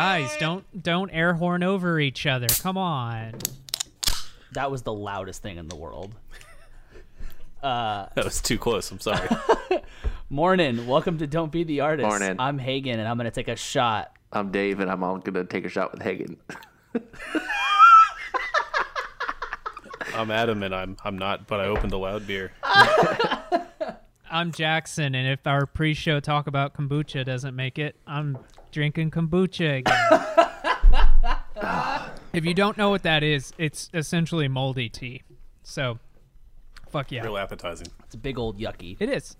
guys, don't don't air horn over each other. Come on. That was the loudest thing in the world. Uh, that was too close. I'm sorry. Morning. Welcome to Don't Feed the Artists. Morning. I'm Hagen, and I'm going to take a shot. I'm Dave, and I'm all gonna take a shot with Hagen. I'm Adam, and I'm I'm not, but I opened a loud beer. I'm Jackson, and if our pre-show talk about kombucha doesn't make it, I'm drinking kombucha again. if you don't know what that is, it's essentially moldy tea. So, fuck yeah, Real appetizing. It's a big old yucky. it is.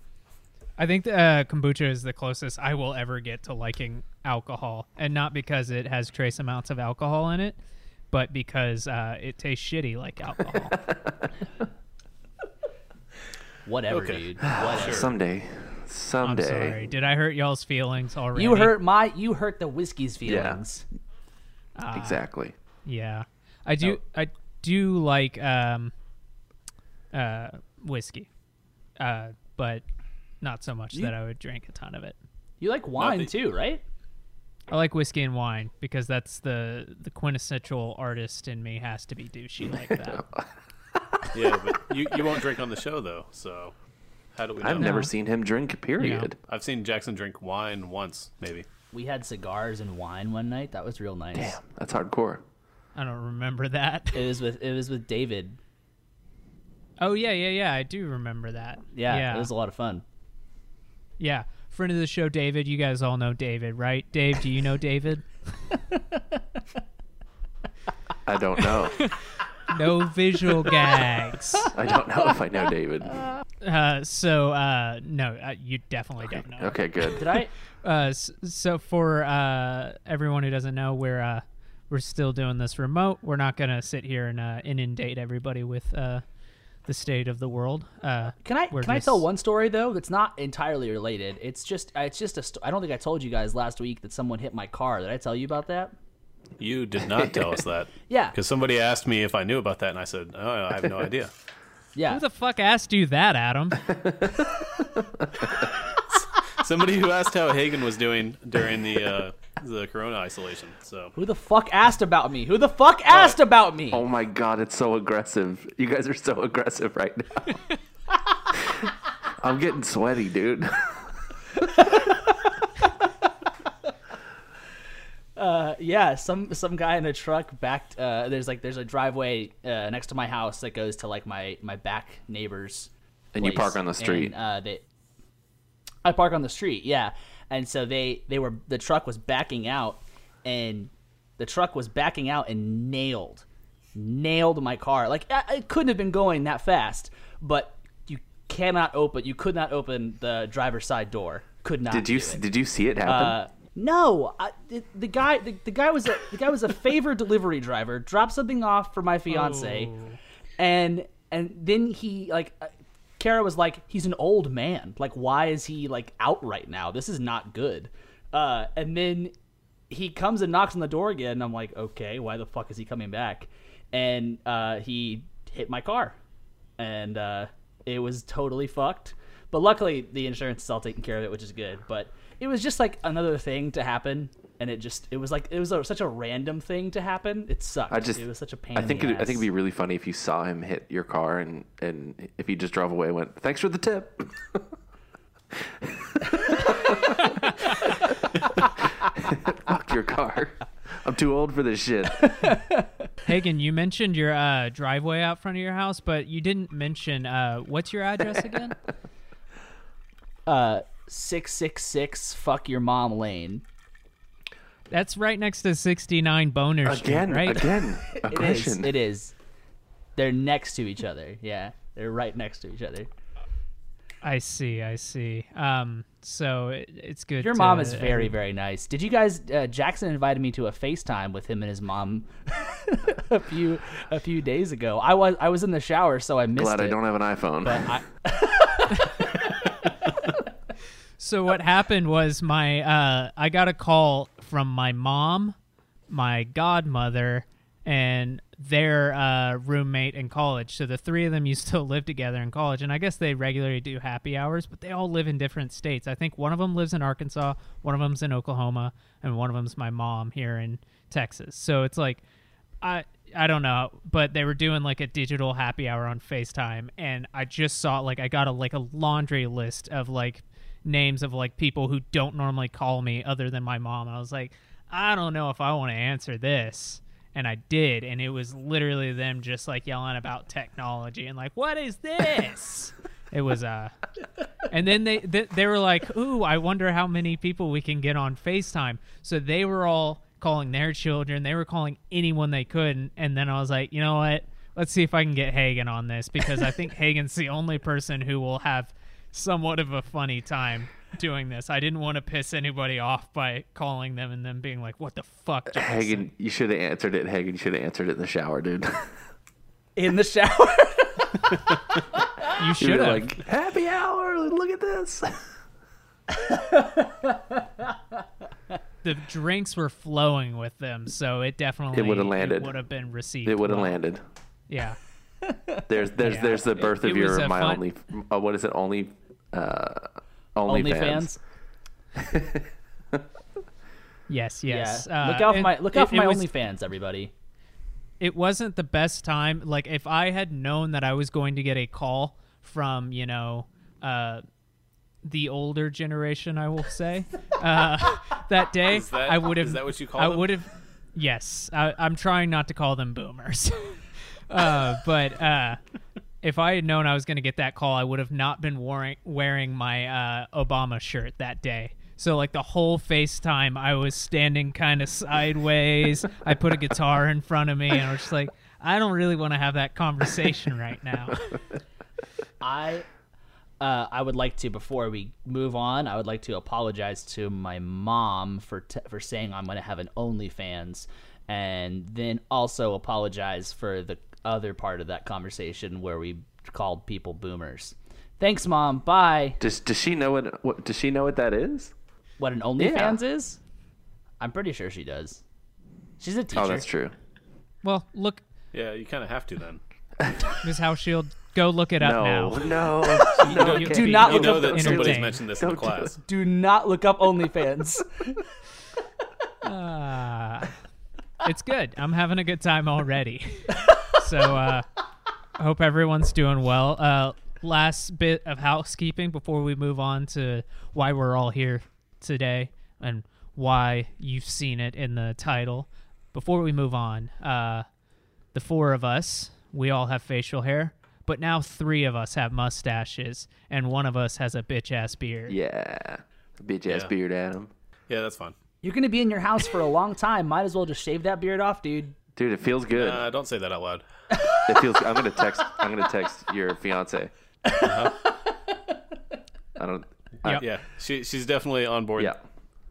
I think the, uh, kombucha is the closest I will ever get to liking alcohol, and not because it has trace amounts of alcohol in it, but because uh, it tastes shitty like alcohol. Whatever, Okay. dude. Whatever. Someday, I'm someday. sorry. Did I hurt y'all's feelings already? You hurt my. You hurt the whiskey's feelings. Yeah. feelings. Exactly. Yeah, I do. I do like um, uh, whiskey, uh, but not so much that I would drink a ton of it. You like wine Nothing. too, right? I like whiskey and wine because that's the the quintessential artist in me has to be douchey like that. Yeah, but you, you won't drink on the show though. So how do we know? I've never No. seen him drink. Period. I've seen Jackson drink wine once, maybe. We had cigars and wine one night. That was real nice. Damn, that's hardcore. I don't remember that. It was with it was with David. Oh yeah, yeah, yeah. I do remember that. Yeah, yeah, it was a lot of fun. yeah. Friend of the show, David. You guys all know David, right? Dave, do you know David? I don't know. No visual gags. I don't know if I know David. Uh, so uh, no, uh, you definitely don't know. Okay, good. Did I? Uh, so for uh, everyone who doesn't know, we're uh, we're still doing this remote. We're not gonna sit here and uh, inundate everybody with uh, the state of the world. Uh, Can I we're can I tell one story though that's not entirely related? It's just it's just a sto- I don't think I told you guys last week that someone hit my car. Did I tell you about that? You did not tell us that. Yeah. Because somebody asked me if I knew about that, and I said, "Oh, I have no idea." Yeah. Who the fuck asked you that, Adam? Somebody who asked how Hagen was doing during the uh, the Corona isolation. So Who the fuck asked about me? Who the fuck asked about me? Oh my god, it's so aggressive. You guys are so aggressive right now. I'm getting sweaty, dude. Yeah, some some guy in a truck backed. Uh, there's like there's a driveway uh, next to my house that goes to like my my back neighbor's. And you park on the street. And, uh, they, I park on the street, yeah. And so they they were the truck was backing out, and the truck was backing out and nailed, nailed my car. Like it couldn't have been going that fast, but you cannot open. You could not open the driver's side door. Could not. Did you did you see it happen? No, I, the, the guy the, the guy was a the guy was a favor delivery driver. Dropped something off for my fiance, Oh. and and then he like. uh, Kara was like, "He's an old man. Like, why is he like out right now? This is not good." Uh, and then he comes and knocks on the door again. And I'm like, "Okay, why the fuck is he coming back?" And uh, he hit my car, and uh, it was totally fucked. But luckily, the insurance is all taking care of it, which is good. But it was just like another thing to happen, and it just it was like it was a, such a random thing to happen. It sucked. I just it was such a pain. I think in it, the I think it'd be really funny if you saw him hit your car and and if he just drove away and went, "Thanks for the tip." Fuck your car. I'm too old for this shit. Hagen, you mentioned your uh, driveway out front of your house, but you didn't mention uh, what's your address again? uh six six six fuck your mom lane. That's right next to 69 Boner Street, Again, right? again, It is. aggression. It is. They're next to each other. Yeah, they're right next to each other. I see, I see. Um, so it, it's good. Your to- mom is very, very nice. Did you guys? Uh, Jackson invited me to a FaceTime with him and his mom a few a few days ago. I was I was in the shower, so I missed Glad it. I don't have an iPhone. but I, So what happened was my uh, I got a call from my mom, my godmother, and their uh, roommate in college. So the three of them used to live together in college, and I guess they regularly do happy hours, but they all live in different states. I think one of them lives in Arkansas, one of them's in Oklahoma, and one of them's my mom here in Texas. So it's like, I I don't know, but they were doing like a digital happy hour on FaceTime, and I just saw like I got a like a laundry list of like names of like people who don't normally call me other than my mom. I was like, I don't know if I want to answer this. And I did, and it was literally them just like yelling about technology and like, "What is this?" it was uh, and then they, they they were like, "Ooh, I wonder how many people we can get on FaceTime." So they were all calling their children. They were calling anyone they could, and, and then I was like, you know what? Let's see if I can get Hagen on this because I think Hagen's the only person who will have somewhat of a funny time doing this. I didn't want to piss anybody off by calling them and them being like, "What the fuck?" Jackson?" Hagen, you should have answered it. Hagen, you should have answered it in the shower, dude. In the shower. you You should have. like, happy hour. Look at this. the drinks were flowing with them, so it definitely It would've landed. Would have been received. It would have well. landed. Yeah. There's there's Yeah. there's the birth It- of it your my fun- only uh, what is it only uh only OnlyFans. Yes. Yes. Yeah. Uh, look out for my look it- out for my was- OnlyFans, everybody. it wasn't the best time. Like if I had known that I was going to get a call from, you know, uh, the older generation, I will say, uh, that day, Is that- I would have. is that what you call I them? would have. Yes, I, I'm trying not to call them boomers, uh, but uh, if I had known I was going to get that call, I would have not been wearing wearing my uh, Obama shirt that day. So like the whole FaceTime, I was standing kind of sideways. I put a guitar in front of me, and I was just like, I don't really want to have that conversation right now. I uh, I would like to before we move on. I would like to apologize to my mom for t- for saying I'm going to have an OnlyFans, and then also apologize for the other part of that conversation where we called people boomers. Thanks, mom. Bye. Does does she know what, what does she know what that is? What an OnlyFans is? I'm pretty sure she does. She's a teacher. Oh, that's true. Well, look, Yeah, you kind of have to then. Ms. House Shield, go look it up No, now. no, You- no. you- okay. Do not You look know up that the somebody's Don't- mentioned this in don't do class. Do not look up OnlyFans. Ah, it's good. I'm having a good time already. So uh, I hope everyone's doing well. Uh, last bit of housekeeping before we move on to why we're all here today and why you've seen it in the title. Before we move on, uh, the four of us, we all have facial hair, but now three of us have mustaches, and one of us has a bitch ass beard. Yeah, bitch ass Yeah. beard, Adam. Yeah, that's fine. You're gonna be in your house for a long time. Might as well just shave that beard off, dude. Dude, it feels good. Uh, don't say that out loud. it feels. I'm gonna text. I'm gonna text your fiance. I don't. I- Yep. Yeah, she she's definitely on board. Yeah.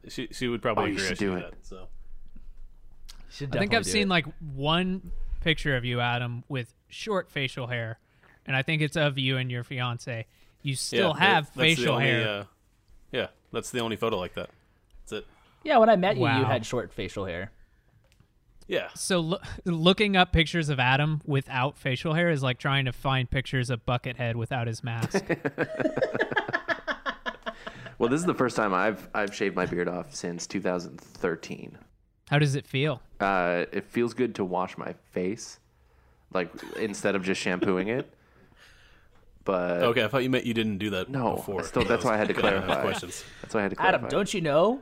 She she would probably Oh, agree. I should should do do it. that. So I think I've seen it. like one picture of you, Adam, with short facial hair, and I think it's of you and your fiance. You still yeah, have that- facial only, hair. Uh, yeah, that's the only photo like that. That's it. Yeah, when I met you, you had short facial hair. Yeah. So lo- looking up pictures of Adam without facial hair is like trying to find pictures of Buckethead without his mask. Well, this is the first time I've I've shaved my beard off since 2013. How does it feel? Uh, it feels good to wash my face, like instead of just shampooing it. But Okay, I thought you meant you didn't do that no, before. I still, that's why I had to gonna clarify. questions. That's why I had to clarify. Adam, don't you know?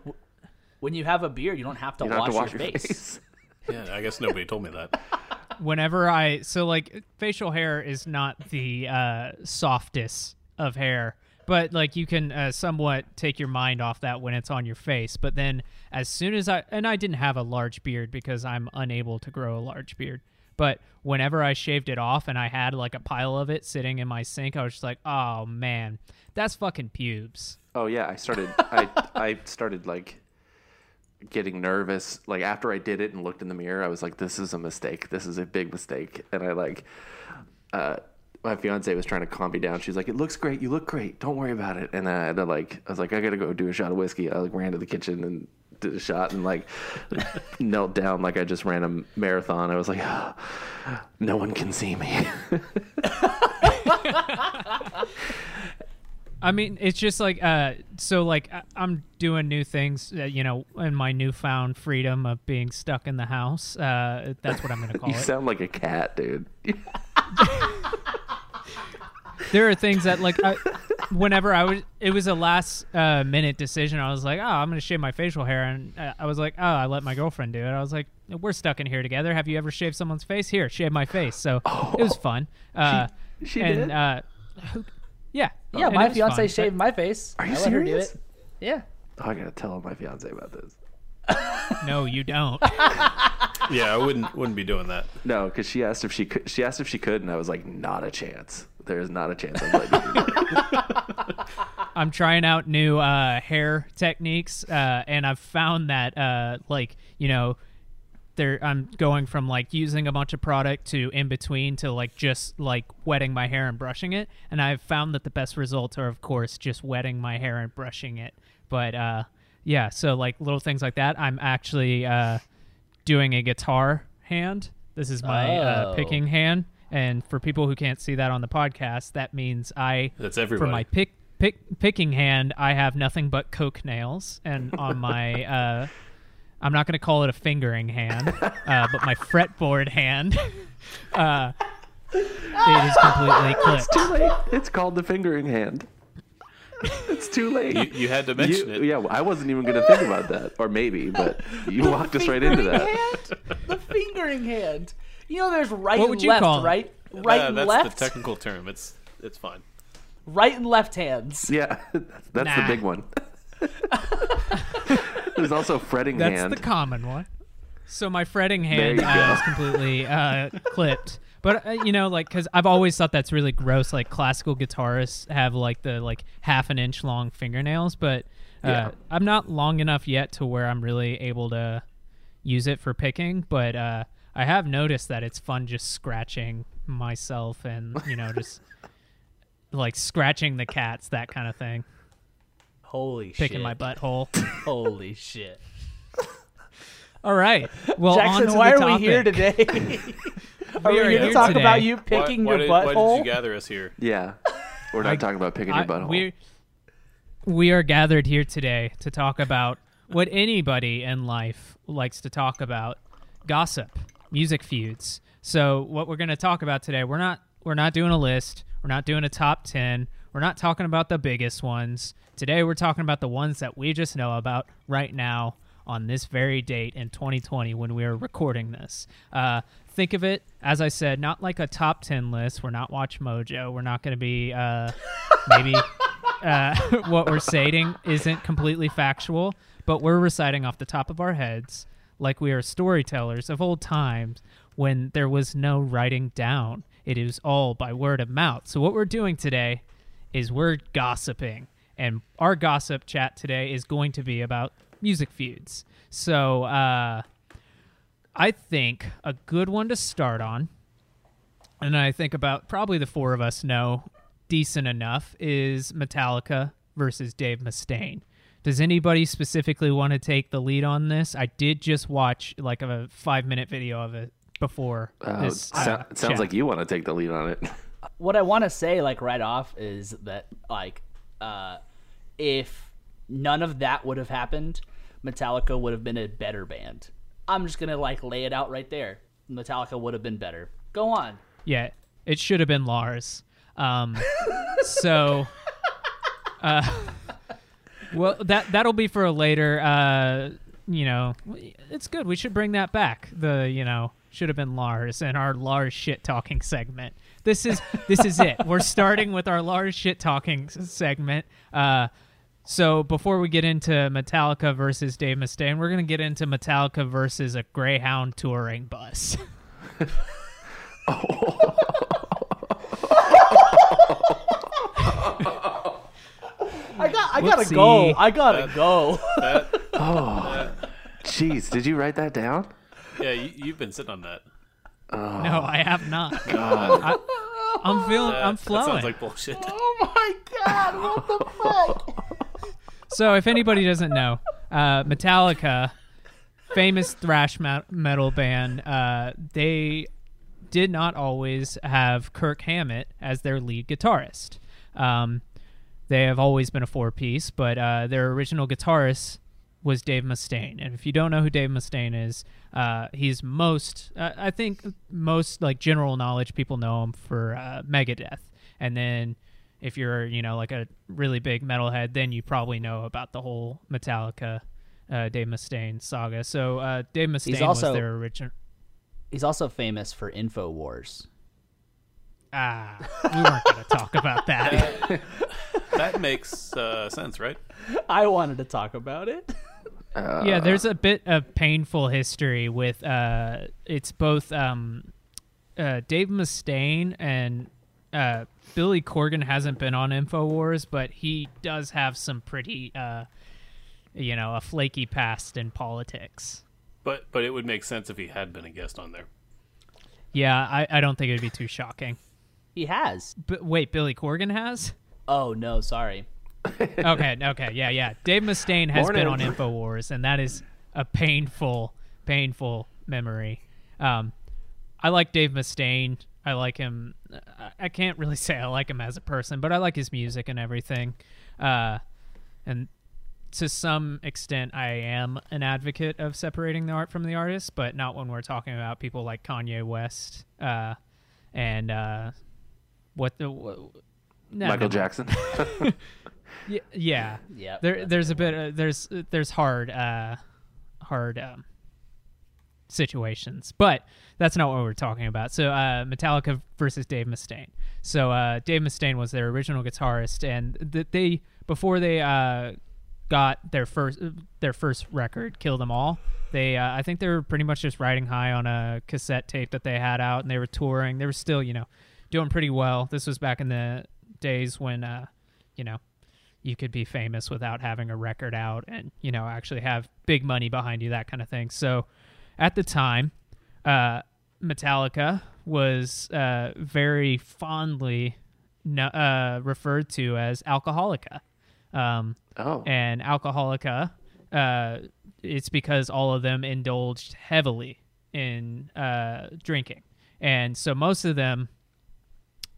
When you have a beard, you don't have to, you don't wash, have to wash your, your face. face. Yeah, I guess nobody told me that. Whenever I so like facial hair is not the uh, softest of hair, but like you can uh, somewhat take your mind off that when it's on your face. But then as soon as I and I didn't have a large beard because I'm unable to grow a large beard. But whenever I shaved it off and I had like a pile of it sitting in my sink, I was just like, "Oh man, that's fucking pubes." Oh yeah, I started. I I started like getting nervous. Like after I did it and looked in the mirror, I was like, "This is a mistake. This is a big mistake." And I like, uh, my fiance was trying to calm me down. She's like, "It looks great. You look great. Don't worry about it." And then I had to like, I was like, "I gotta go do a shot of whiskey." I like ran to the kitchen and did a shot and like knelt down like I just ran a marathon. I was like, no one can see me. I mean, it's just like uh, so like I- I'm doing new things, uh, you know, in my newfound freedom of being stuck in the house. Uh, that's what I'm gonna call you it. You sound like a cat, dude. there are things that like I, whenever I was, it was a last uh, minute decision. I was like, oh, I'm gonna shave my facial hair, and uh, I was like, oh, I let my girlfriend do it. I was like, we're stuck in here together. Have you ever shaved someone's face? Here, shave my face. So it was fun. Uh, she and, did? Uh, who- yeah, Yeah, and my fiance fun, but- shaved my face. Are you I let her do serious? it. Yeah. Oh, I gotta tell my fiance about this. No, you don't. Yeah, I wouldn't wouldn't be doing that. No, because she asked if she could. She asked if she could, and I was like, not a chance. There is not a chance. I'm letting you do it. I'm trying out new uh, hair techniques, uh, and I've found that uh, like you know, there I'm going from like using a bunch of product to in between to like just like wetting my hair and brushing it, and I've found that the best results are of course just wetting my hair and brushing it. But uh, yeah, so like little things like that. I'm actually uh, doing a guitar hand. This is my uh, Oh. picking hand. And for people who can't see that on the podcast, that means I That's for my pick pick picking hand, I have nothing but coke nails, and on my uh, I'm not going to call it a fingering hand, uh, but my fretboard hand, uh, it is completely clipped. Too late. It's called the fingering hand. It's too late. you, you had to mention You- it. Yeah, I wasn't even gonna think about that, or maybe, but you walked us right into Fingering that. hand? the fingering hand. You know, there's right What and would you left, call it? right? Right Uh, and that's left. the technical term. It's it's fine. right and left hands. Yeah, that's, that's the big one. There's also fretting That's hand. the common one. So my fretting hand uh, is completely uh, clipped. But uh, you know, like, because I've always thought that's really gross. Like classical guitarists have like the like half an inch long fingernails, but uh, Yeah. I'm not long enough yet to where I'm really able to use it for picking. But uh, I have noticed that it's fun just scratching myself and you know just like scratching the cats, that kind of thing, Holy shit. picking my butthole. Holy shit. All right. Well, on Jackson, to why the are we here today? are we are here to talk today. about you Why- picking why, your did, Why did you gather us here? yeah, we're not I- talking about picking I- your butthole. we we are gathered here today to talk about what anybody in life likes to talk about: gossip, music feuds. So, what we're going to talk about today, we're not we're not doing a list. We're not doing a top ten. We're not talking about the biggest ones. Today, we're talking about the ones that we just know about right now on this very date in 2020 when we are recording this. Uh, think of it, as I said, not like a top 10 list. We're not Watch Mojo. We're not going to be uh, maybe uh, what we're stating isn't completely factual, but we're reciting off the top of our heads like we are storytellers of old times when there was no writing down. It is all by word of mouth. So, what we're doing today is we're gossiping. And our gossip chat today is going to be about music feuds. So, uh, I think a good one to start on, and I think about probably the four of us know decent enough, is Metallica versus Dave Mustaine. Does anybody specifically want to take the lead on this? I did just watch like a five minute video of it before Uh, this. so- uh, it sounds chat. like you want to take the lead on it. what I want to say, like right off, is that like, uh, if none of that would have happened, Metallica would have been a better band. I'm just gonna like lay it out right there. Metallica would have been better. Go on. Yeah, it should have been Lars. Um, so, uh, well, that that'll be for a later. Uh, you know, it's good. We should bring that back. The you know should have been Lars and our Lars shit talking segment. This is this is it. We're starting with our Lars shit talking s- segment. Uh, so before we get into Metallica versus Dave Mustaine, we're gonna get into Metallica versus a Greyhound touring bus. I got. I gotta go. I gotta go. Oh jeez, did you write that down? Yeah, you, you've been sitting on that. Oh. No, I have not. I, am feeling. That, I'm that flowing. sounds like bullshit. oh my god! What the fuck? so, if anybody doesn't know, uh, Metallica, famous thrash metal band, uh, they did not always have Kirk Hammett as their lead guitarist. Um, they have always been a four piece, but uh, their original guitarist was Dave Mustaine. And if you don't know who Dave Mustaine is, uh, he's most, uh, I think, most like general knowledge people know him for uh, Megadeth. And then if you're, you know, like a really big metalhead, then you probably know about the whole Metallica. Uh, Dave Mustaine saga. So uh, Dave Mustaine also- was their original. He's also famous for Infowars. Ah, we weren't going to talk about that. That makes uh, sense, right? I wanted to talk about it. Yeah, there's a bit of painful history with uh it's both um uh Dave Mustaine and uh Billy Corgan hasn't been on InfoWars, but he does have some pretty uh you know, a flaky past in politics. But but it would make sense if he had been a guest on there. Yeah, I, I don't think it'd be too shocking. He has. But wait, Billy Corgan has? Oh no, sorry. Okay, okay, yeah, yeah. Dave Mustaine has been on Morning. Infowars, and that is a painful, painful memory. Um, I like Dave Mustaine. I like him. I- I can't really say I like him as a person, but I like his music and everything. Uh, and to some extent, I am an advocate of separating the art from the artist, but not when we're talking about people like Kanye West uh, and uh, what the. No, Michael no. Jackson. Yeah, Yep, There, there's a bit. Uh, there's there's hard, uh, hard um, situations, but that's not what we're talking about. So, uh, Metallica versus Dave Mustaine. So, uh, Dave Mustaine was their original guitarist, and th- they before they uh, got their first their first record, "Kill 'Em All." They, uh, I think they were pretty much just riding high on a cassette tape that they had out, and they were touring. They were still, you know, doing pretty well. This was back in the days when, uh, you know, you could be famous without having a record out and you know actually have big money behind you that kind of thing. So at the time uh, metallica was uh, very fondly no, uh, referred to as alcoholica. Um, oh, and alcoholica uh, it's because all of them indulged heavily in uh, drinking. And so most of them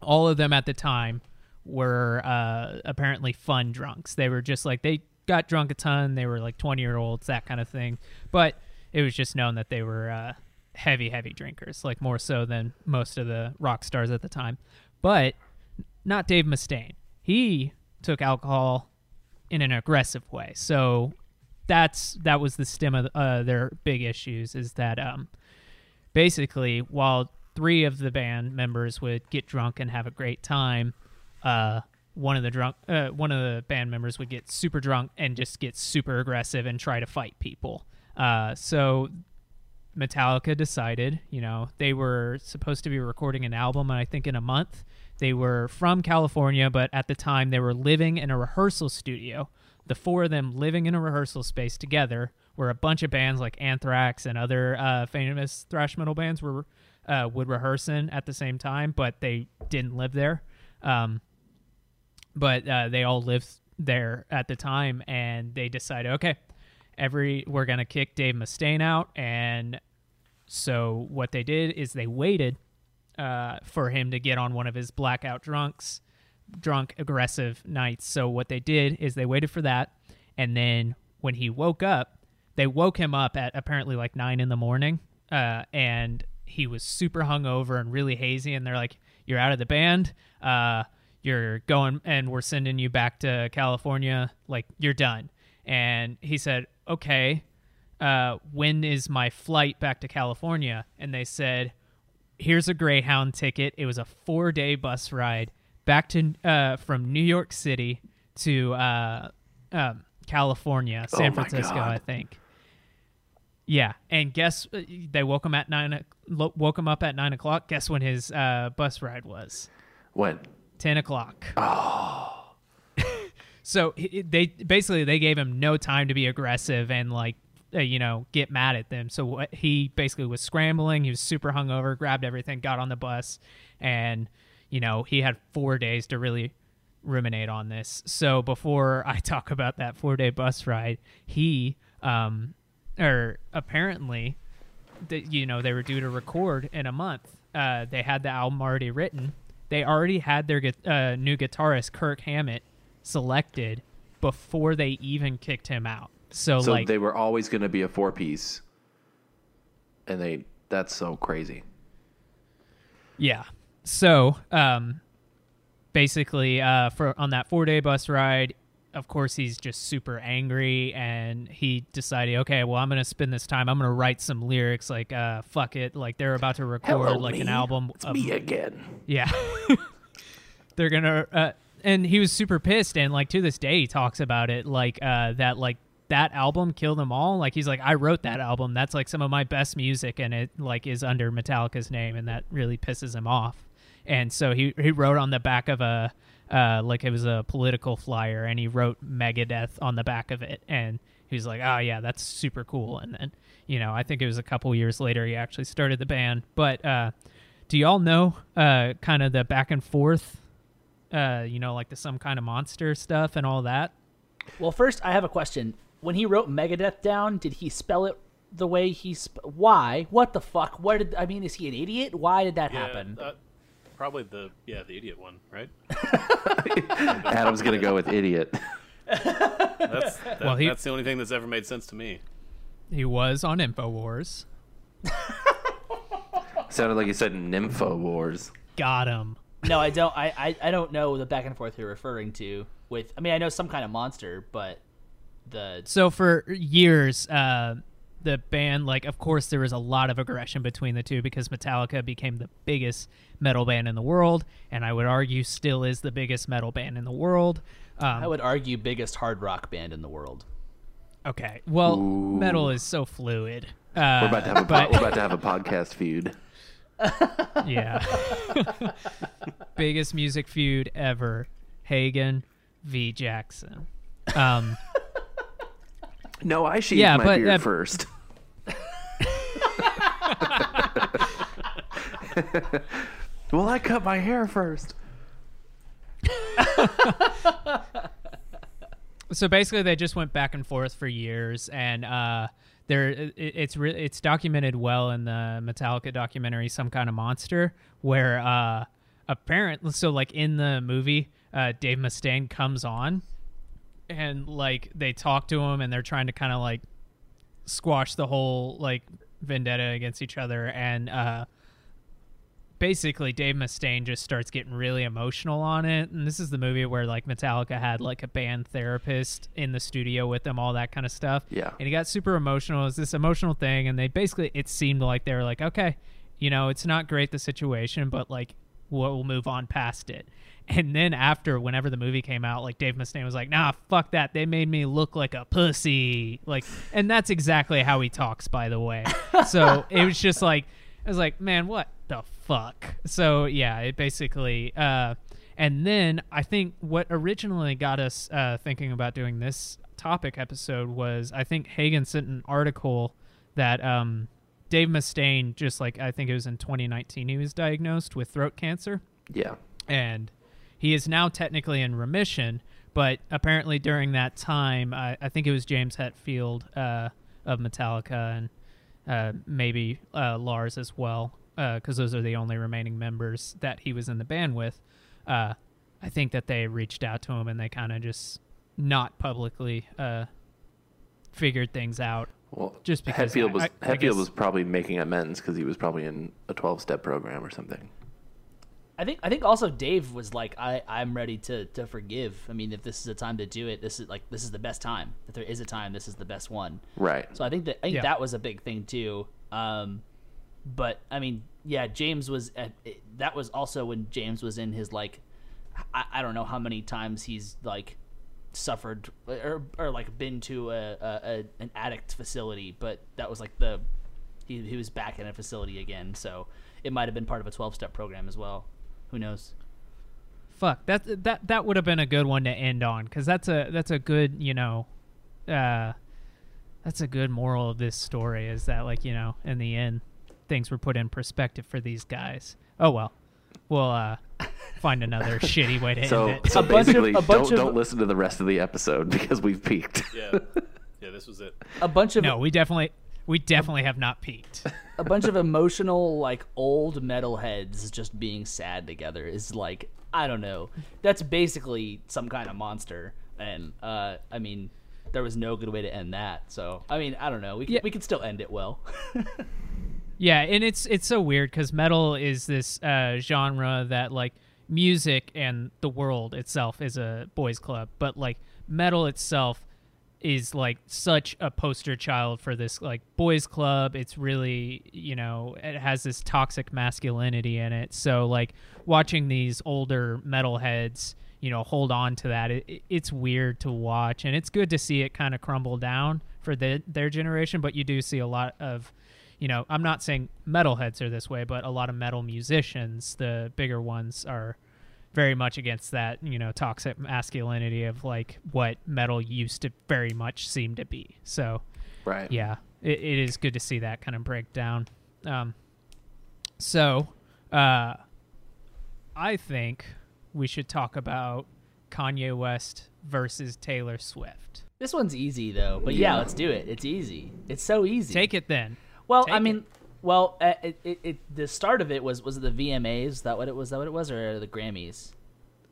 all of them at the time were uh, apparently fun drunks. They were just like they got drunk a ton. They were like 20 year olds that kind of thing. But it was just known that they were uh, heavy heavy drinkers like more so than most of the rock stars at the time. But not dave mustaine. He took alcohol in an aggressive way. So that's that was the stem of uh, their big issues is that um, basically while three of the band members would get drunk and have a great time, uh, one of the drunk uh, one of the band members would get super drunk and just get super aggressive and try to fight people. Uh, so Metallica decided, you know, they were supposed to be recording an album, and I think, in a month. They were from California, but at the time they were living in a rehearsal studio. The four of them living in a rehearsal space together, where a bunch of bands like Anthrax and other uh, famous thrash metal bands were uh, would rehearse in at the same time, but they didn't live there. Um, but uh, they all lived there at the time, and they decided, okay, every we're gonna kick Dave Mustaine out, and so what they did is they waited uh, for him to get on one of his blackout drunks, drunk aggressive nights. So what they did is they waited for that, and then when he woke up, they woke him up at apparently like nine in the morning, uh, and he was super hungover and really hazy. And they're like, "You're out of the band. Uh, you're going and we're sending you back to California. Like, you're done. And he said, okay, uh, when is my flight back to California? And they said, here's a Greyhound ticket. It was a four day bus ride back to uh, from New York City to uh, um, California, oh San oh Francisco, God. I think. Yeah, and guess uh, they woke him at nine. Woke him up at nine o'clock. Guess when his uh, bus ride was? When? 10 o'clock. Oh. so they basically they gave him no time to be aggressive and like uh, you know get mad at them. So what, he basically was scrambling. He was super hungover, grabbed everything, got on the bus, and you know he had four days to really ruminate on this. So before I talk about that four day bus ride, he um or apparently that you know they were due to record in a month. Uh, they had the album already written, they already had their uh, new guitarist Kirk Hammett selected before they even kicked him out. So, So like they were always going to be a four piece, and they that's so crazy. Yeah. So, um, basically, uh, for on that four day bus ride, of course, he's just super angry, and he decided, okay, well, I'm gonna spend this time. I'm gonna write some lyrics, like, uh, fuck it, like they're about to record Hello, like an album. It's of- me again. yeah. They're gonna uh and he was super pissed and like to this day he talks about it like uh that like that album killed them all. Like he's like, I wrote that album. That's like some of my best music and it like is under Metallica's name and that really pisses him off. And so he he wrote on the back of a uh like it was a political flyer and he wrote Megadeth on the back of it and he was like, Oh yeah, that's super cool and then you know, I think it was a couple years later he actually started the band. But uh do y'all know uh kind of the back and forth uh you know like the some kind of monster stuff and all that Well, first, I have a question. When he wrote Megadeth down, did he spell it the way he sp- why? What the fuck? What did I mean? Is he an idiot? Why did that Yeah, happen? uh, probably the yeah the idiot one, right? Adam's going to go with idiot. That's that, Well, he- that's the only thing that's ever made sense to me. he was on infowars Sounded like you said Nympho Wars. got him no, I don't. I, I I don't know the back and forth you're referring to. With I mean, I know some kind of monster, but the so for years uh the band like of course there was a lot of aggression between the two because metallica became the biggest metal band in the world and i would argue still is the biggest metal band in the world um, I would argue biggest hard rock band in the world. okay well Ooh. metal is so fluid uh, We're about to have a but- po- we're about to have a podcast feud. Yeah. Biggest music feud ever. Hagen v. Jackson. Um, No, I shaved Yeah, my but, beard uh, first. well, I cut my hair first. so basically, they just went back and forth for years, and uh, there it, it's re- it's documented well in the Metallica documentary, "Some Kind of Monster," where uh, apparently, so like in the movie, uh, Dave Mustaine comes on, and like they talk to him, and they're trying to kind of like squash the whole like vendetta against each other, and uh, basically Dave Mustaine just starts getting really emotional on it. And this is the movie where like Metallica had like a band therapist in the studio with them, all that kind of stuff. Yeah. And he got super emotional. It was this emotional thing, and they basically it seemed like they were like, okay, you know, it's not great the situation, but like we'll move on past it. And then after, whenever the movie came out, like Dave Mustaine was like, "Nah, fuck that. They made me look like a pussy." Like, and that's exactly how he talks, by the way. So it was just like, I was like, "Man, what the fuck?" So yeah, it basically. uh And then I think what originally got us uh, thinking about doing this topic episode was I think Hagen sent an article that um, Dave Mustaine, just like I think it was in 2019, he was diagnosed with throat cancer Yeah. and he is now technically in remission. But apparently, during that time, I, I think it was James Hetfield uh, of Metallica and uh, maybe uh, Lars as well, because those are the only remaining members that he was in the band with. Uh, I think that they reached out to him and they kind of just not publicly uh, figured things out. Well, Just because Hetfield I- was I- Hetfield guess- was probably making amends because he was probably in a twelve step program or something. I think I think also Dave was like, I I'm ready to to forgive. I mean, if this is a time to do it, this is like this is the best time. If there is a time, this is the best one. Right. So I think that I think Yeah. that was a big thing too. Um, but I mean, yeah, James was at, it, that was also when James was in his like, I, I don't know how many times he's like suffered or, or like been to a, a, a an addict facility, but that was like the he he was back in a facility again. So it might have been part of a twelve step program as well. Who knows? Fuck that that that would have been a good one to end on because that's a that's a good you know, uh, that's a good moral of this story is that like you know in the end things were put in perspective for these guys. Oh well, we'll uh, find another shitty way to So, end it. so A bunch of- basically, a bunch don't of- don't listen to the rest of the episode because we've peaked. Yeah, yeah, this was it. A bunch of no, we definitely we definitely have not peaked. a bunch of emotional like old metalheads just being sad together is like I don't know. That's basically some kind of monster, and uh, I mean, there was no good way to end that. So I mean, I don't know. We Yeah. we can still end it well. Yeah, and it's it's so weird because metal is this uh, genre that like music and the world itself is a boys' club, but like metal itself is like such a poster child for this like boys' club. It's really you know it has this toxic masculinity in it. So like watching these older metalheads, you know, hold on to that, it, it- it's weird to watch, and it's good to see it kind of crumble down for the, their generation. But you do see a lot of you know, I'm not saying metalheads are this way, but a lot of metal musicians, the bigger ones, are very much against that, you know, toxic masculinity of like what metal used to very much seem to be. So, Right. yeah, it, it is good to see that kind of break down. Um, so, uh, I think we should talk about Kanye West versus Taylor Swift. this one's easy though, but yeah, let's do it. It's easy. It's so easy. Take it then. Well, Take I it. Mean, well, uh, it, it, it, the start of it was was it the VMAs? Is that what it was? That what it was, or the Grammys?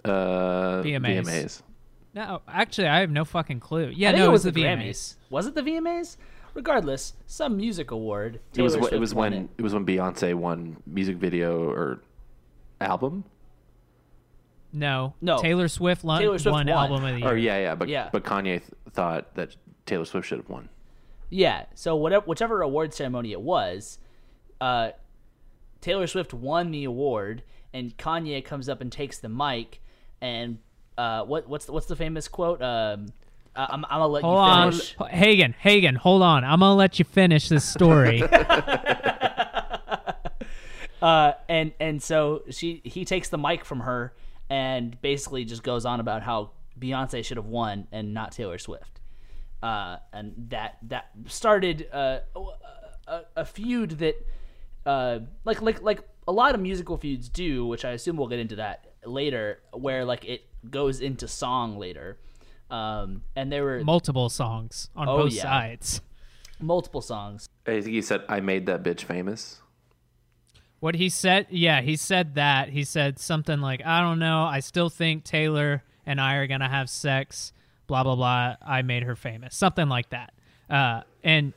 Uh, VMAs. VMAs. No, actually, I have no fucking clue. Yeah, I think no, it was the the VMAs. Grammys. Was it the VMAs? Regardless, some music award. It was Taylor wh- it was when it. was when Beyonce won music video or album. No, No. Taylor Swift, lon- Taylor Swift won won. album of the year. Or yeah, yeah, but Yeah. but Kanye th- thought that Taylor Swift should have won. Yeah. So whatever, whichever award ceremony it was, uh, Taylor Swift won the award, and Kanye comes up and takes the mic, and uh, what what's the, what's the famous quote? Um, I- I'm, I'm gonna let Hold you on, finish. Hagen. Hagen, hold on. I'm gonna let you finish this story. Uh, and and so she he takes the mic from her and basically just goes on about how Beyonce should have won and not Taylor Swift. Uh, and that that started uh, a, a feud that uh, like like like a lot of musical feuds do, which I assume we'll get into that later, where like it goes into song later. Um, and there were Multiple songs on Oh, both yeah. sides. multiple songs. I think he said, "I made that bitch famous." What he said, yeah, he said that. He said something like, "I don't know. I still think Taylor and I are gonna have sex." Blah blah blah. I made her famous. Something like that. Uh, and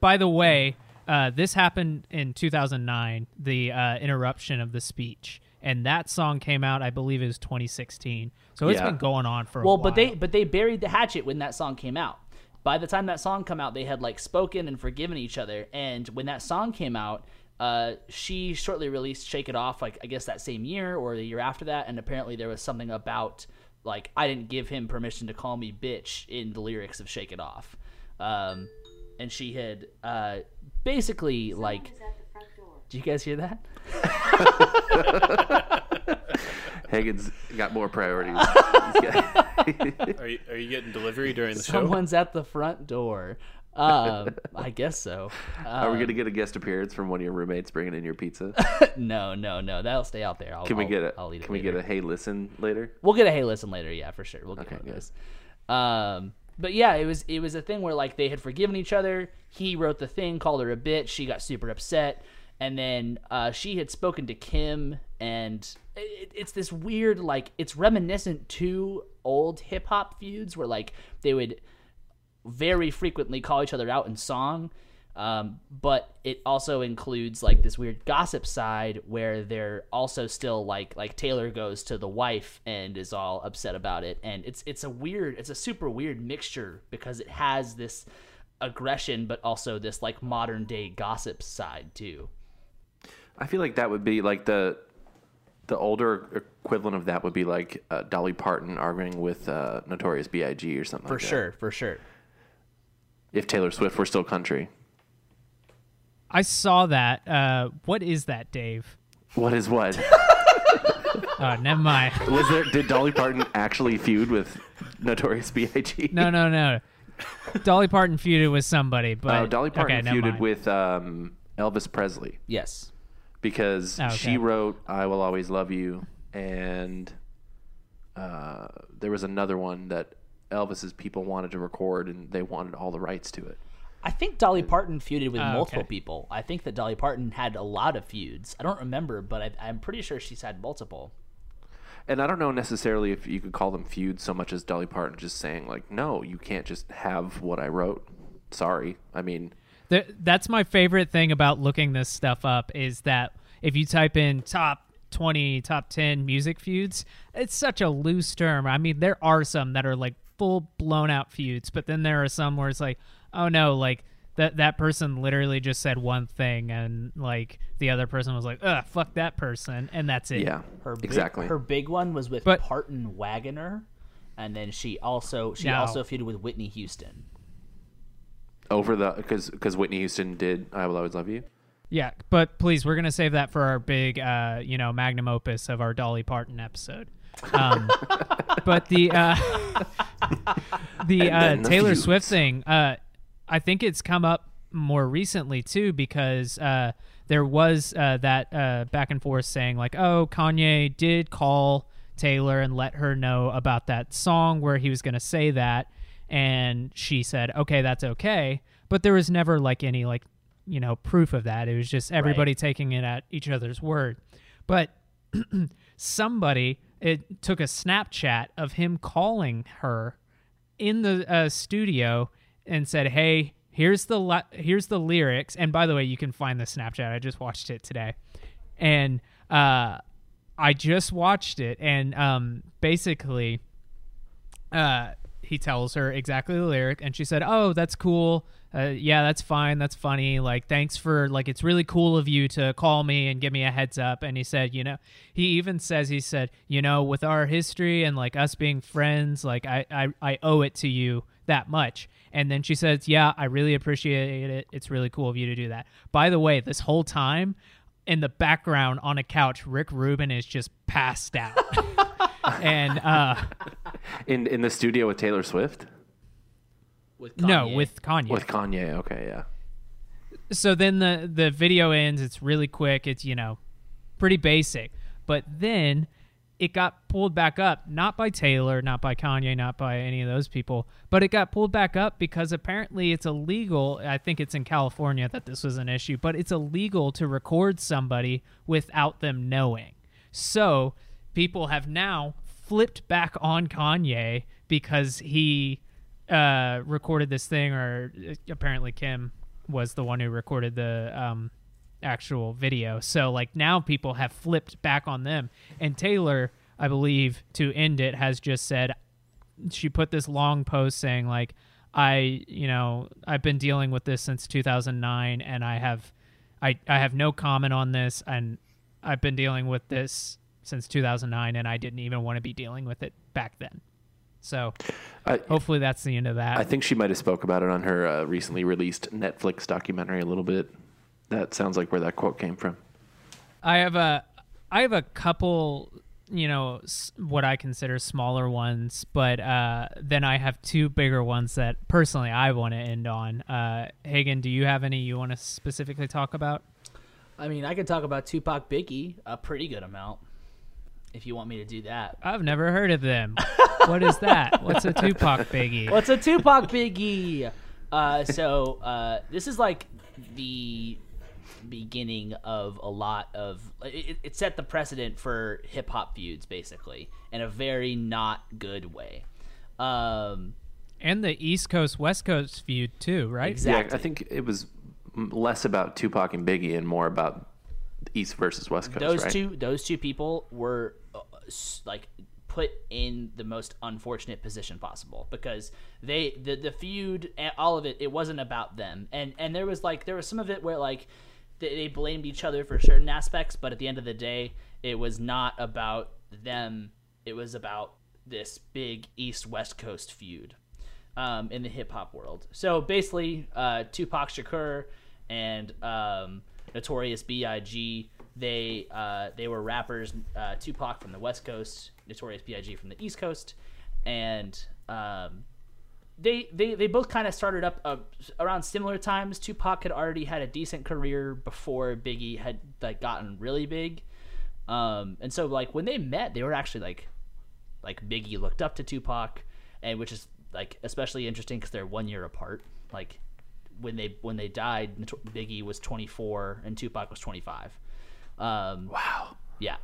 by the way, uh, this happened in 2009. The uh, interruption of the speech, and that song came out. I believe it was 2016. So it's Yeah. been going on for a while. well while. but they but they buried the hatchet when that song came out by the time that song come out they had like spoken and forgiven each other and when that song came out uh, she shortly released shake it off like i guess that same year or the year after that and apparently there was something about like i didn't give him permission to call me bitch in the lyrics of shake it off um, and she had uh, basically like do you guys hear that Hagen's got more priorities. Are you, are you getting delivery during the show? someone's at the front door um, i guess so Are we Um, gonna get a guest appearance from one of your roommates bringing in your pizza? No, no, no. That'll stay out there. I'll, Can we I'll- get a I'll eat it Can we later. get a hey listen later? We'll get a hey listen later. Yeah, for sure. We'll get Okay, one of those. Um, but yeah, it was it was a thing where like they had forgiven each other. He wrote the thing, called her a bitch. She got super upset, and then uh, she had spoken to Kim, and it, it's this weird like it's reminiscent to old hip hop feuds where like they would very frequently call each other out in song. Um, but it also includes like this weird gossip side where they're also still like like Taylor goes to the wife and is all upset about it, and it's it's a weird, it's a super weird mixture because it has this aggression, but also this like modern day gossip side too. I feel like that would be like the the older equivalent of that would be like uh, Dolly Parton arguing with uh, Notorious B.I.G. or something. For like that. sure, for sure. If Taylor Swift were still country, I saw that. Uh, what is that, Dave? what is what? Oh, never mind. Was there? Did Dolly Parton actually feud with Notorious B.I.G.? No, no, no. Dolly Parton feuded with somebody, but Oh, Dolly Parton okay, feuded with um, Elvis Presley. Yes. because Oh, okay. she wrote "I Will Always Love You" and uh, there was another one that Elvis's people wanted to record and they wanted all the rights to it. I think Dolly Parton feuded with Oh, multiple okay. people. I think that Dolly Parton had a lot of feuds. I don't remember, but I, I'm pretty sure she's had multiple. And I don't know necessarily if you could call them feuds so much as Dolly Parton just saying like, "No, you can't just have what I wrote." Sorry, I mean, Th- that's my favorite thing about looking this stuff up is that if you type in top 20 top 10 music feuds it's such a loose term i mean there are some that are like full blown out feuds but then there are some where it's like oh no like that that person literally just said one thing and like the other person was like ugh fuck that person and that's it yeah, Her big, exactly. Her big one was with But- Porter Wagoner, and then she also she No. also feuded with Whitney Houston. Over the because because Whitney Houston did "I Will Always Love You." yeah but please we're gonna save that for our big uh you know magnum opus of our dolly parton episode um but the uh the uh, the Taylor feuds. Swift thing, uh, I think it's come up more recently too because uh, there was uh, that uh, back and forth saying like, oh, Kanye did call Taylor and let her know about that song where he was going to say that, and she said, okay, that's okay, but there was never like any like you know proof of that. It was just everybody taking it at each other's word, but somebody it took a Snapchat of him calling her in the uh, studio and said, "Hey, here's the li- here's the lyrics." And by the way, you can find the Snapchat. I just watched it today, and uh, I just watched it, and um, basically, uh, he tells her exactly the lyric, and she said, "Oh, that's cool. Uh, yeah, that's fine. That's funny. Like, thanks for like, it's really cool of you to call me and give me a heads up." And he said, "You know," he even says, "He said, you know, with our history and like us being friends, like I I, I owe it to you that much." And then she says, "Yeah, I really appreciate it. It's really cool of you to do that." By the way, this whole time. In the background on a couch, Rick Rubin is just passed out. and uh In in the studio with Taylor Swift With no, with Kanye. with Kanye. Okay, yeah. so then the the video ends. It's really quick. It's you know pretty basic, but then it got pulled back up, not by Taylor, not by Kanye, not by any of those people, but it got pulled back up because apparently it's illegal. I think it's in California that this was an issue, but it's illegal to record somebody without them knowing. So people have now flipped back on Kanye because he uh, recorded this thing, or uh, apparently Kim was the one who recorded the um, actual video. So like now people have flipped back on them, and Taylor, I believe, to end it, has just said she put this long post saying like I, you know, I've been dealing with this since 2009, and I have, I, I have no comment on this, and I've been dealing with this since 2009, and I didn't even want to be dealing with it back then. So I, hopefully that's the end of that. I think she might have spoke about it on her uh, recently released Netflix documentary a little bit. That sounds like where that quote came from. I have a I have a couple, you know, what I consider smaller ones, but uh, then I have two bigger ones that personally I want to end on. Uh, Hagen, do you have any you want to specifically talk about? I mean, I could talk about Tupac Biggie a pretty good amount. If you want me to do that. I've never heard of them. what is that? What's a Tupac biggie? What's a Tupac Biggie? Uh, so uh, this is like the beginning of a lot of it, it set the precedent for hip hop feuds basically in a very not good way. Um, And the East Coast West Coast feud too, right? Exactly. Yeah, I think it was less about Tupac and Biggie and more about East versus West Coast. those right? two those two people were uh, like put in the most unfortunate position possible because they the the feud all of it it wasn't about them and and there was like there was some of it where like they, blamed each other for certain aspects but at the end of the day it was not about them it was about this big east west coast feud um, in the hip hop world. So basically, uh, Tupac Shakur and um, Notorious B.I.G. They uh, they were rappers. Uh, Tupac from the West Coast, Notorious B.I.G. from the East Coast, and um, they, they they both kind of started up uh, around similar times. Tupac had already had a decent career before Biggie had like gotten really big, um, and so like when they met, they were actually like like Biggie looked up to Tupac, and which is like especially interesting because they're one year apart. Like when they when they died, Biggie was 24 and Tupac was 25. Um, Wow. yeah.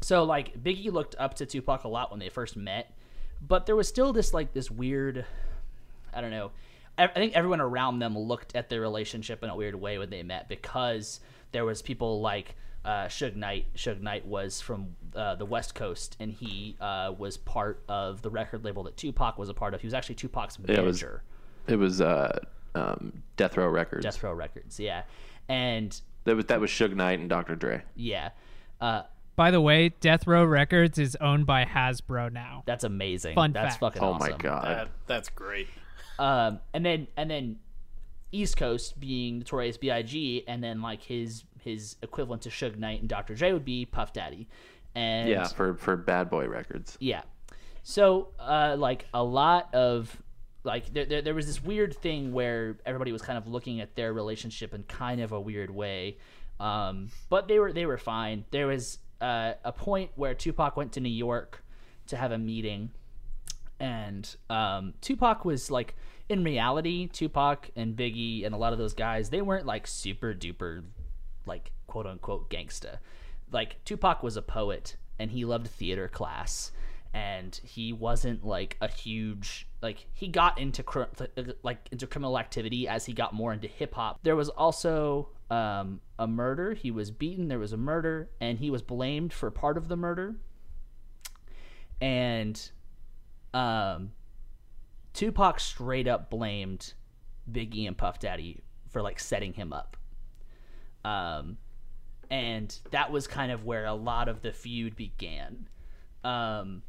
So like Biggie looked up to Tupac a lot when they first met, but there was still this like this weird, I don't know. I I think everyone around them looked at their relationship in a weird way when they met because there was people like uh, Suge Knight. Suge Knight was from uh, the West Coast, and he uh, was part of the record label that Tupac was a part of. He was actually Tupac's it was- manager, It was uh, um, Death Row Records. Death Row Records. Yeah, and That was that was Suge Knight and Dr. Dre. yeah, uh, By the way, Death Row Records is owned by Hasbro now. that's amazing. Fun that's fact. fucking Oh awesome. my god. That, that's great. Um, and then and then East Coast being Notorious B.I.G. and then like his his equivalent to Suge Knight and Dr. Dre would be Puff Daddy, and yeah, for for Bad Boy Records. yeah. So uh, like a lot of like there, there there was this weird thing where everybody was kind of looking at their relationship in kind of a weird way, um, but they were they were fine. There was uh, a point where Tupac went to New York to have a meeting and um, Tupac was like in reality, Tupac and Biggie and a lot of those guys, they weren't like super duper like quote unquote gangsta. Like Tupac was a poet and he loved theater class and he wasn't like a huge like he got into cr- like into criminal activity as he got more into hip hop. There was also um, a murder. He was beaten. There was a murder, and he was blamed for part of the murder. And um, Tupac straight up blamed Biggie and Puff Daddy for like setting him up. Um, and that was kind of where a lot of the feud began. Um,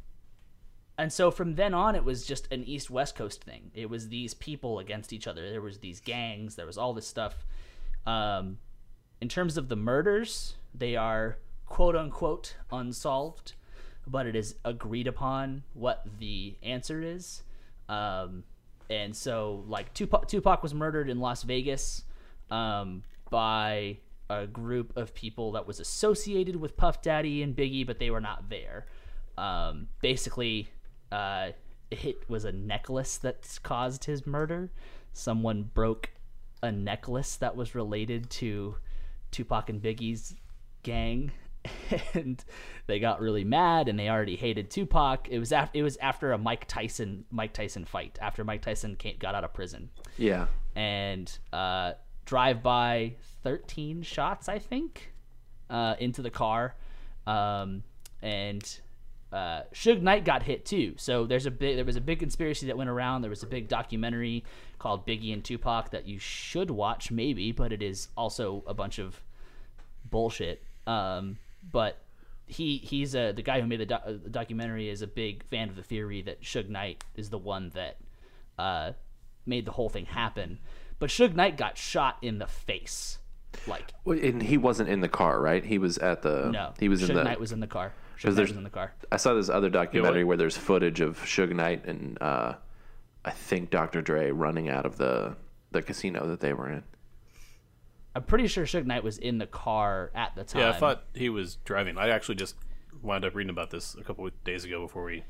and so from then on, it was just an East West Coast thing. It was these people against each other. There was these gangs. There was all this stuff. Um, in terms of the murders, they are quote unquote unsolved, but it is agreed upon what the answer is. Um, and so, like Tupac, Tupac was murdered in Las Vegas um, by a group of people that was associated with Puff Daddy and Biggie, but they were not there. Um, basically, uh, it was a necklace that caused his murder. Someone broke a necklace that was related to Tupac and Biggie's gang, and they got really mad and they already hated Tupac. It was after it was after a Mike Tyson Mike Tyson fight after Mike Tyson came, got out of prison Yeah. and uh, drive by 13 shots, I think, uh, into the car. Um, and uh, Suge Knight got hit too. So there's a big there was a big conspiracy that went around. There was a big documentary called Biggie and Tupac that you should watch maybe, but it is also a bunch of bullshit. Um, but he he's a the guy who made the, doc- the documentary is a big fan of the theory that Suge Knight is the one that uh, made the whole thing happen. But Suge Knight got shot in the face. Like And he wasn't in the car, right? He was at the. no, He was Suge in the. Knight was in the car. Suge Knight was in the car. I saw this other documentary what? where there's footage of Suge Knight and uh, I think Dr. Dre running out of the the casino that they were in. I'm pretty sure Suge Knight was in the car at the time. Yeah, I thought he was driving. I actually just wound up reading about this a couple of days ago before we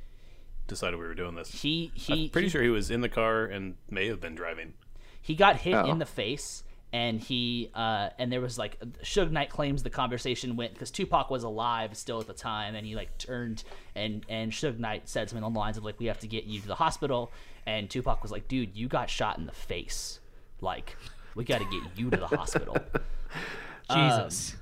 decided we were doing this. he he I'm pretty he, sure he was in the car and may have been driving. he got hit Oh. in the face and he uh and there was like Suge Knight claims the conversation went because Tupac was alive still at the time and he like turned and and Suge Knight said something along the lines of like we have to get you to the hospital and Tupac was like dude you got shot in the face like we got to get you to the hospital Jesus.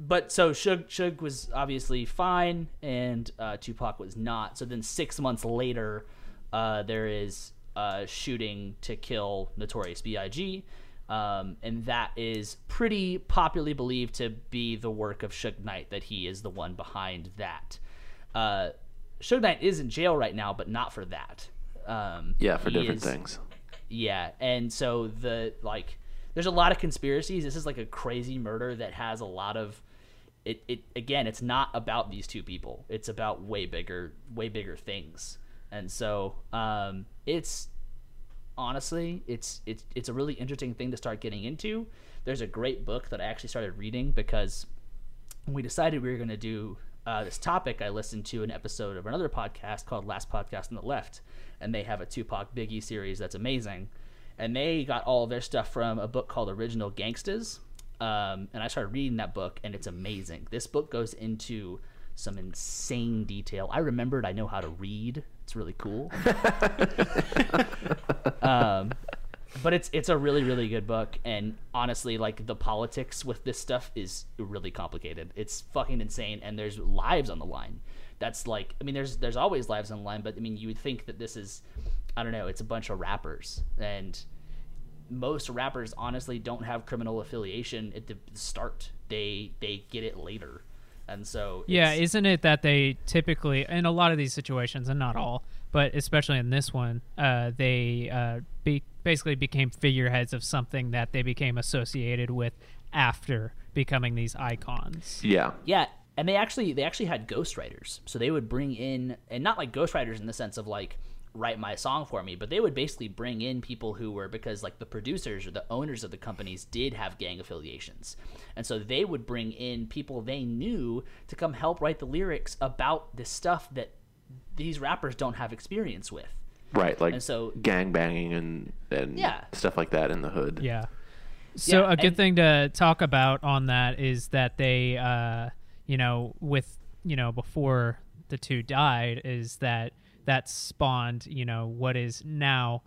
but so Suge, Suge was obviously fine, and uh, Tupac was not. So then six months later, uh, there is a shooting to kill Notorious B.I.G., um, and that is pretty popularly believed to be the work of Suge Knight. That he is the one behind that. Uh, Suge Knight is in jail right now, but not for that. Um, Yeah, for different is- things. yeah, and so the like, there's a lot of conspiracies. This is like a crazy murder that has a lot of, it. It again, it's not about these two people. It's about way bigger, way bigger things. And so, um, it's honestly, it's it's it's a really interesting thing to start getting into. There's a great book that I actually started reading because when we decided we were going to do uh, this topic, I listened to an episode of another podcast called Last Podcast on the Left, and they have a Tupac Biggie series that's amazing. And they got all their stuff from a book called Original Gangstas. Um, and I started reading that book, and it's amazing. This book goes into some insane detail. I remembered I know how to read. It's really cool. um, but it's it's a really really good book and honestly like the politics with this stuff is really complicated it's fucking insane and there's lives on the line that's like i mean there's there's always lives on the line but i mean you would think that this is i don't know it's a bunch of rappers and most rappers honestly don't have criminal affiliation at the start they they get it later and so Yeah, isn't it that they typically, in a lot of these situations, and not all, but especially in this one, uh, they uh, be, basically became figureheads of something that they became associated with after becoming these icons. Yeah. Yeah, and they actually they actually had ghostwriters. So they would bring in and not like ghostwriters in the sense of like write my song for me, but they would basically bring in people who were because like the producers or the owners of the companies did have gang affiliations. And so they would bring in people they knew to come help write the lyrics about this stuff that these rappers don't have experience with. Right. Like And so- gang banging and and Yeah. stuff like that in the hood. Yeah. So Yeah, a good and- thing to talk about on that is that they, uh, you know, with you know before the two died, is that that spawned you know what is now,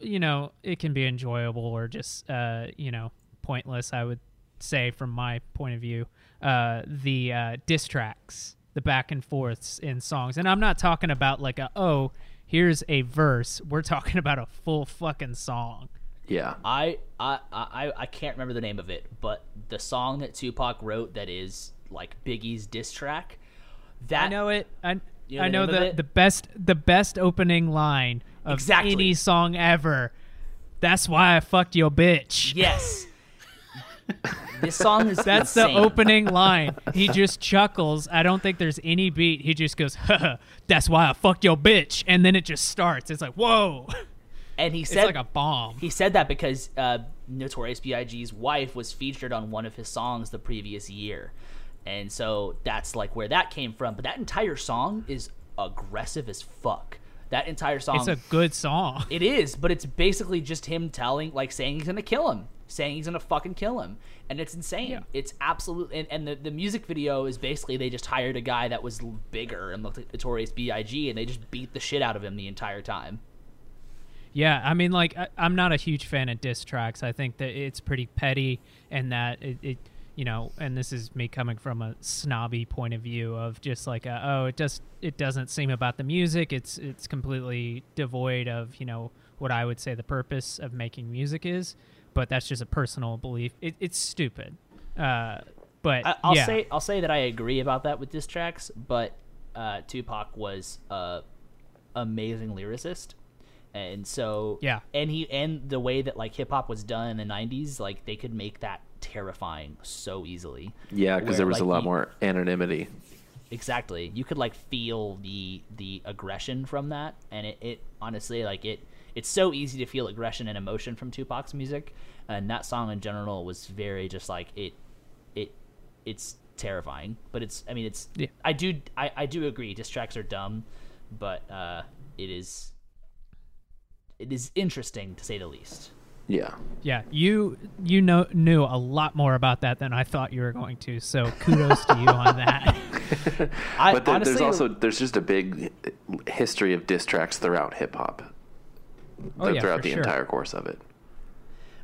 you know, it can be enjoyable or just uh, you know pointless. I would say from my point of view, uh, the uh, diss tracks, the back and forths in songs, and I'm not talking about like a oh here's a verse. We're talking about a full fucking song. Yeah. I I I I can't remember the name of it, but the song that Tupac wrote that is like Biggie's diss track. That I know it. I, You know I know the the best the best opening line of Exactly. any song ever. That's why I fucked your bitch. Yes. this song is That's insane. the opening line. He just chuckles. I don't think there's any beat. He just goes, "That's why I fucked your bitch," and then it just starts. It's like, whoa! and he It's said like a bomb. he said that because uh, Notorious B.I.G.'s wife was featured on one of his songs the previous year, and so that's like where that came from. But that entire song is aggressive as fuck. That entire song. It's a good song. It is, but it's basically just him telling, like, saying he's gonna kill him, saying he's gonna fucking kill him, and it's insane. Yeah. It's absolute, and, and the, the music video is basically they just hired a guy that was bigger and looked like Notorious B.I.G. and they just beat the shit out of him the entire time. Yeah, I mean, like, I, I'm not a huge fan of diss tracks. I think that it's pretty petty, and that it, it, you know, and this is me coming from a snobby point of view of just like, a, oh, it just it doesn't seem about the music. It's it's completely devoid of you know what I would say the purpose of making music is. But that's just a personal belief. It, it's stupid. Uh, but I, I'll yeah, say I'll say that I agree about that with diss tracks, but uh, Tupac was a amazing lyricist, and so Yeah. and he and the way that like hip hop was done in the '90s, like they could make that terrifying so easily. Yeah, because there was a lot you- more anonymity. Exactly. You could like feel the the aggression from that, and it, it honestly like it. It's so easy to feel aggression and emotion from Tupac's music, and that song in general was very just like it. It it's terrifying, but it's. I mean, it's. Yeah. I do. I, I do agree. Diss tracks are dumb, but uh, it is. It is interesting to say the least. Yeah. yeah, you you know knew a lot more about that than I thought you were going to. So kudos to you on that. I But there, honestly, there's also there's just a big history of diss tracks throughout hip hop. Oh, yeah, throughout the sure. entire course of it.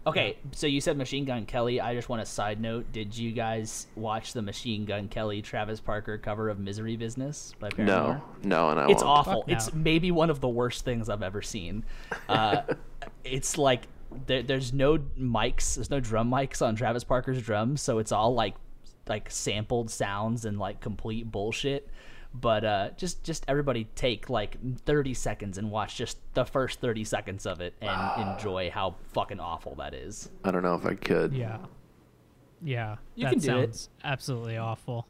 Okay, so you said Machine Gun Kelly. I just want a side note. Did you guys watch the Machine Gun Kelly Travis Barker cover of Misery Business by Paramore? No, no, and I It's won't. awful. Fuck no. It's maybe one of the worst things I've ever seen. Uh, it's like there, there's no mics, there's no drum mics on Travis Barker's drums, so it's all like like sampled sounds and like complete bullshit. But uh, just just everybody take like 30 seconds and watch just the first 30 seconds of it and enjoy how fucking awful that is. I don't know if I could. Yeah. Yeah. You that can do it. absolutely awful.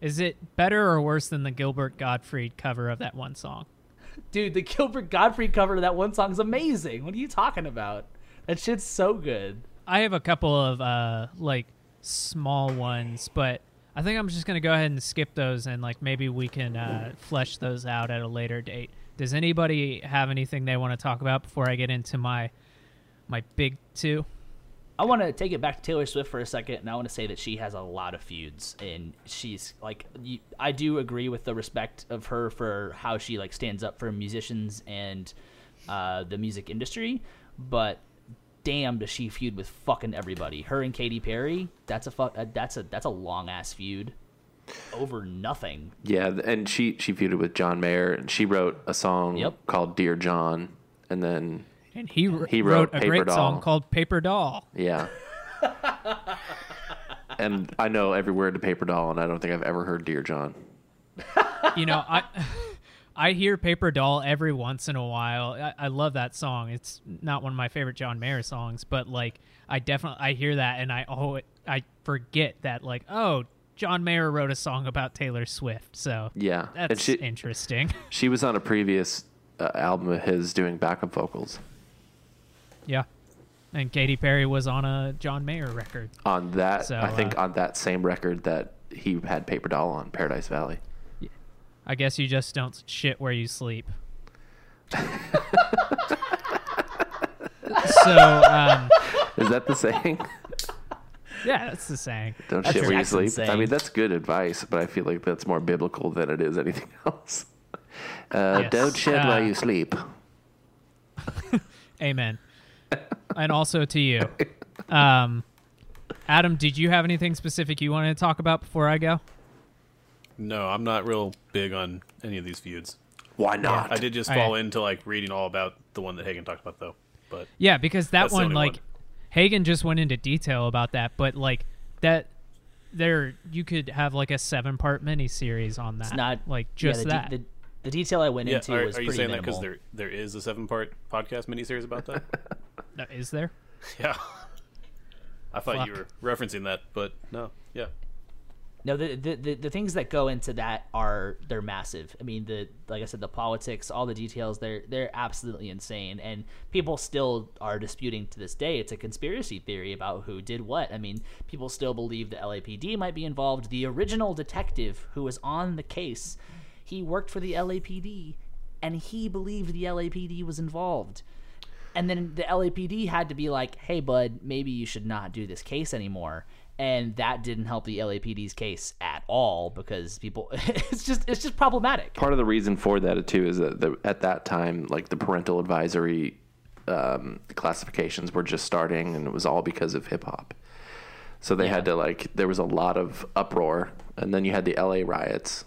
Is it better or worse than the Gilbert Gottfried cover of that one song? Dude, the Gilbert Godfrey cover of that one song is amazing. What are you talking about? That shit's so good. I have a couple of uh like small ones, but I think I'm just gonna go ahead and skip those and like maybe we can uh, flesh those out at a later date. Does anybody have anything they want to talk about before I get into my my big two? I want to take it back to Taylor Swift for a second, and I want to say that she has a lot of feuds, and she's like, I do agree with the respect of her for how she like stands up for musicians and uh, the music industry, but damn, does she feud with fucking everybody? Her and Katy Perry, that's a fuck, uh, that's a that's a long ass feud over nothing. Yeah, and she she feuded with John Mayer, and she wrote a song Yep. called "Dear John," and then And he, wr- He wrote, wrote a Paper great song called Paper Doll. yeah. and I know every word to Paper Doll, and I don't think I've ever heard "Dear John." you know, I I hear Paper Doll every once in a while. I, I love that song. It's not one of my favorite John Mayer songs, but like I definitely I hear that and I oh I forget that like oh John Mayer wrote a song about Taylor Swift. So Yeah, that's she interesting. she was on a previous uh, album of his doing backup vocals yeah. And Katy Perry was on a John Mayer record. on that. So, I think uh, on that same record that he had Paper Doll on Paradise Valley. I guess you just don't shit where you sleep. so um, Is that the saying? yeah, that's the saying. Don't That's shit where you Jackson's sleep. I mean, that's good advice, but I feel like that's more biblical than it is anything else. Uh, Yes. Don't shit Uh, while you sleep. Amen. and also to you. Um, Adam, did you have anything specific you wanted to talk about before I go? No, I'm not real big on any of these feuds. Why not? I did just I- fall into like reading all about the one that Hagen talked about though. But Yeah, because that one, like, one. Hagen just went into detail about that, but like that, there you could have like a seven-part mini series on that. It's not like yeah, just the, that. the, the detail I went yeah, into are, was are you pretty saying that minimal. because there there is a seven part podcast mini series about that? No, Is there? yeah. I thought you were referencing that, but no. Yeah. No, the, the the the things that go into that are they're massive. I mean, the like I said, the politics, all the details, they're they're absolutely insane, and people still are disputing to this day. It's a conspiracy theory about who did what. I mean, people still believe the LAPD might be involved. The original detective who was on the case, he worked for the LAPD, and he believed the LAPD was involved. And then the LAPD had to be like, "Hey, bud, maybe you should not do this case anymore." And that didn't help the LAPD's case at all because people, it's just it's just problematic. Part of the reason for that too is that the, at that time, like the parental advisory um, classifications were just starting, and it was all because of hip hop. So they had to like there was a lot of uproar, and then you had the L.A. riots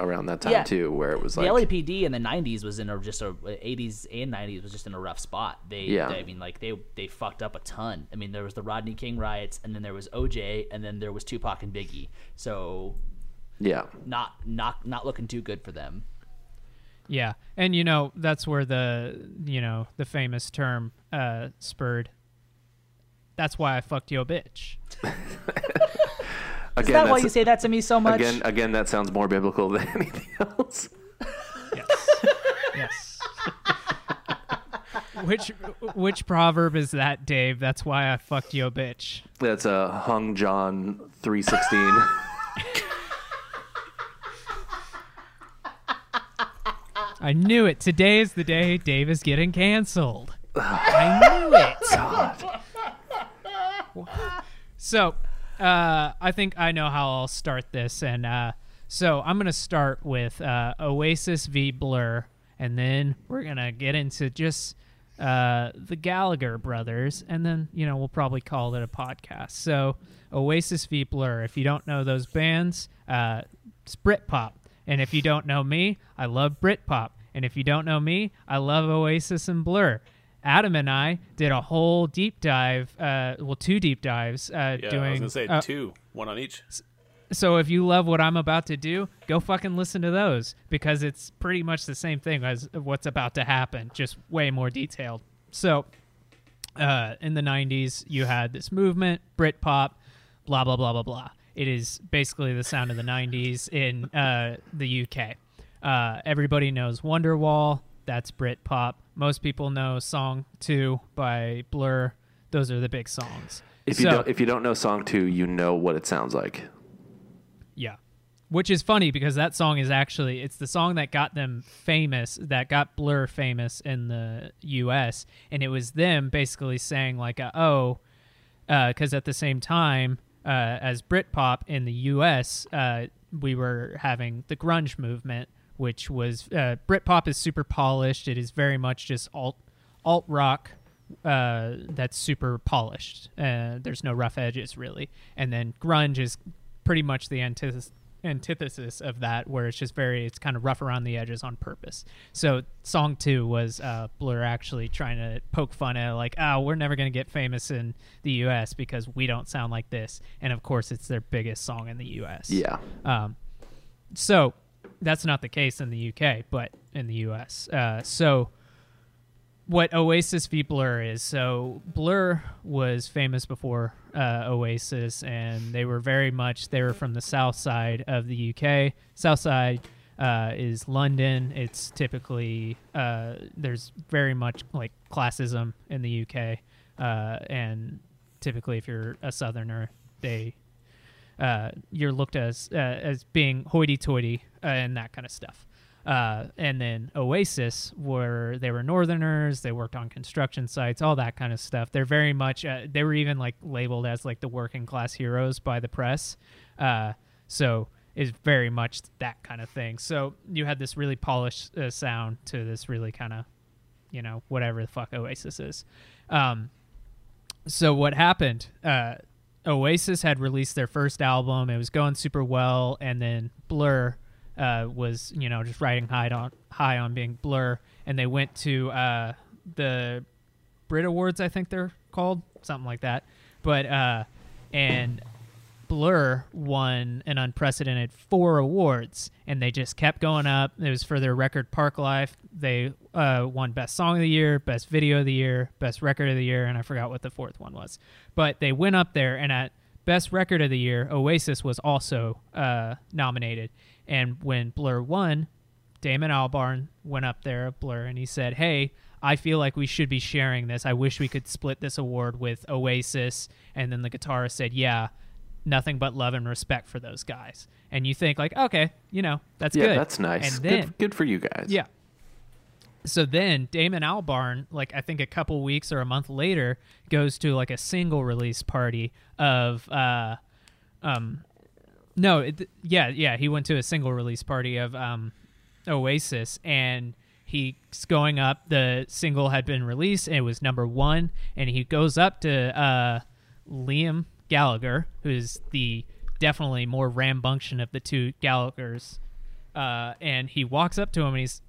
around that time Yeah. too, where it was like The LAPD in the '90s was in a just a '80s and '90s was just in a rough spot. They, Yeah. they- I mean, like they they fucked up a ton. I mean, there was the Rodney King riots, and then there was OJ, and then there was Tupac and Biggie. So yeah, not not not looking too good for them. Yeah, and you know that's where the you know the famous term uh, spurred. That's why I fucked your bitch. Is again, that why you say that to me so much? again, again, that sounds more biblical than anything else. Yes. yes. which which proverb is that, Dave? That's why I fucked your bitch. That's a uh, hung John three sixteen. I knew it. Today is the day Dave is getting canceled. I knew it. So, uh, I think I know how I'll start this, and uh, so I'm gonna start with uh, Oasis v Blur, and then we're gonna get into just uh, the Gallagher brothers, and then you know we'll probably call it a podcast. So, Oasis v Blur. If you don't know those bands, uh, it's Britpop, and if you don't know me, I love Britpop, and if you don't know me, I love Oasis and Blur. Adam and I did a whole deep dive, uh, well, two deep dives, uh, Yeah. doing. I was gonna say uh, two, one on each. so if you love what I'm about to do, go fucking listen to those because it's pretty much the same thing as what's about to happen, just way more detailed. So, uh, in the '90s, you had this movement, Britpop, blah blah blah blah blah. It is basically the sound of the '90s in uh, the UK. Uh, everybody knows Wonderwall. That's Britpop. Most people know Song Two by Blur. Those are the big songs. If you So- don't, if you don't know song two, you know what it sounds like. Yeah. Which is funny because that song is actually it's the song that got them famous, that got Blur famous in the US, and it was them basically saying like uh, oh because at the same time uh, as Britpop in the US, uh, we were having the grunge movement, which was uh, Britpop is super polished. It is very much just alt alt rock uh, that's super polished. Uh, there's no rough edges really, and then grunge is pretty much the antithesis antithesis of that where it's just very it's kind of rough around the edges on purpose so song two was uh, blur actually trying to poke fun at like oh we're never going to get famous in the us because we don't sound like this and of course it's their biggest song in the us Yeah. um, so that's not the case in the UK, but in the US. Uh, so what Oasis v Blur is. So Blur was famous before uh, Oasis, and they were very much they were from the south side of the UK. South side uh, is London. It's typically uh, there's very much like classism in the UK, uh, and typically if you're a southerner, they uh, you're looked as uh, as being hoity-toity uh, and that kind of stuff. Uh, and then Oasis, were they were Northerners, they worked on construction sites, all that kind of stuff. They're very much uh, they were even like labeled as like the working class heroes by the press. Uh, so is very much that kind of thing. So you had this really polished sound to this really kind of, you know, whatever the fuck Oasis is. Um, so what happened? Oasis had released their first album. It was going super well, and then Blur uh, was, you know, just riding high on high on being Blur, and they went to uh, the Brit Awards, I think they're called, something like that. But uh, and Blur won an unprecedented four awards, and they just kept going up. It was for their record Parklife. They uh, won Best Song of the Year, Best Video of the Year, Best Record of the Year, and I forgot what the fourth one was. But they went up there, and at Best Record of the Year, Oasis was also uh, nominated. And when Blur won, Damon Albarn went up there at Blur and he said, "Hey, I feel like we should be sharing this. I wish we could split this award with Oasis." And then the guitarist said, "Yeah, nothing but love and respect for those guys." And you think like, "Okay, you know, that's yeah, good." that's nice. And then good, good for you guys. yeah. So then Damon Albarn, like I think a couple weeks or a month later, goes to like a single release party of uh um no, it, yeah, yeah, he went to a single release party of um Oasis and he's going up the single had been released and it was number 1 and he goes up to uh Liam Gallagher, who's the definitely more rambunctious of the two Gallaghers. Uh, and he walks up to him and he's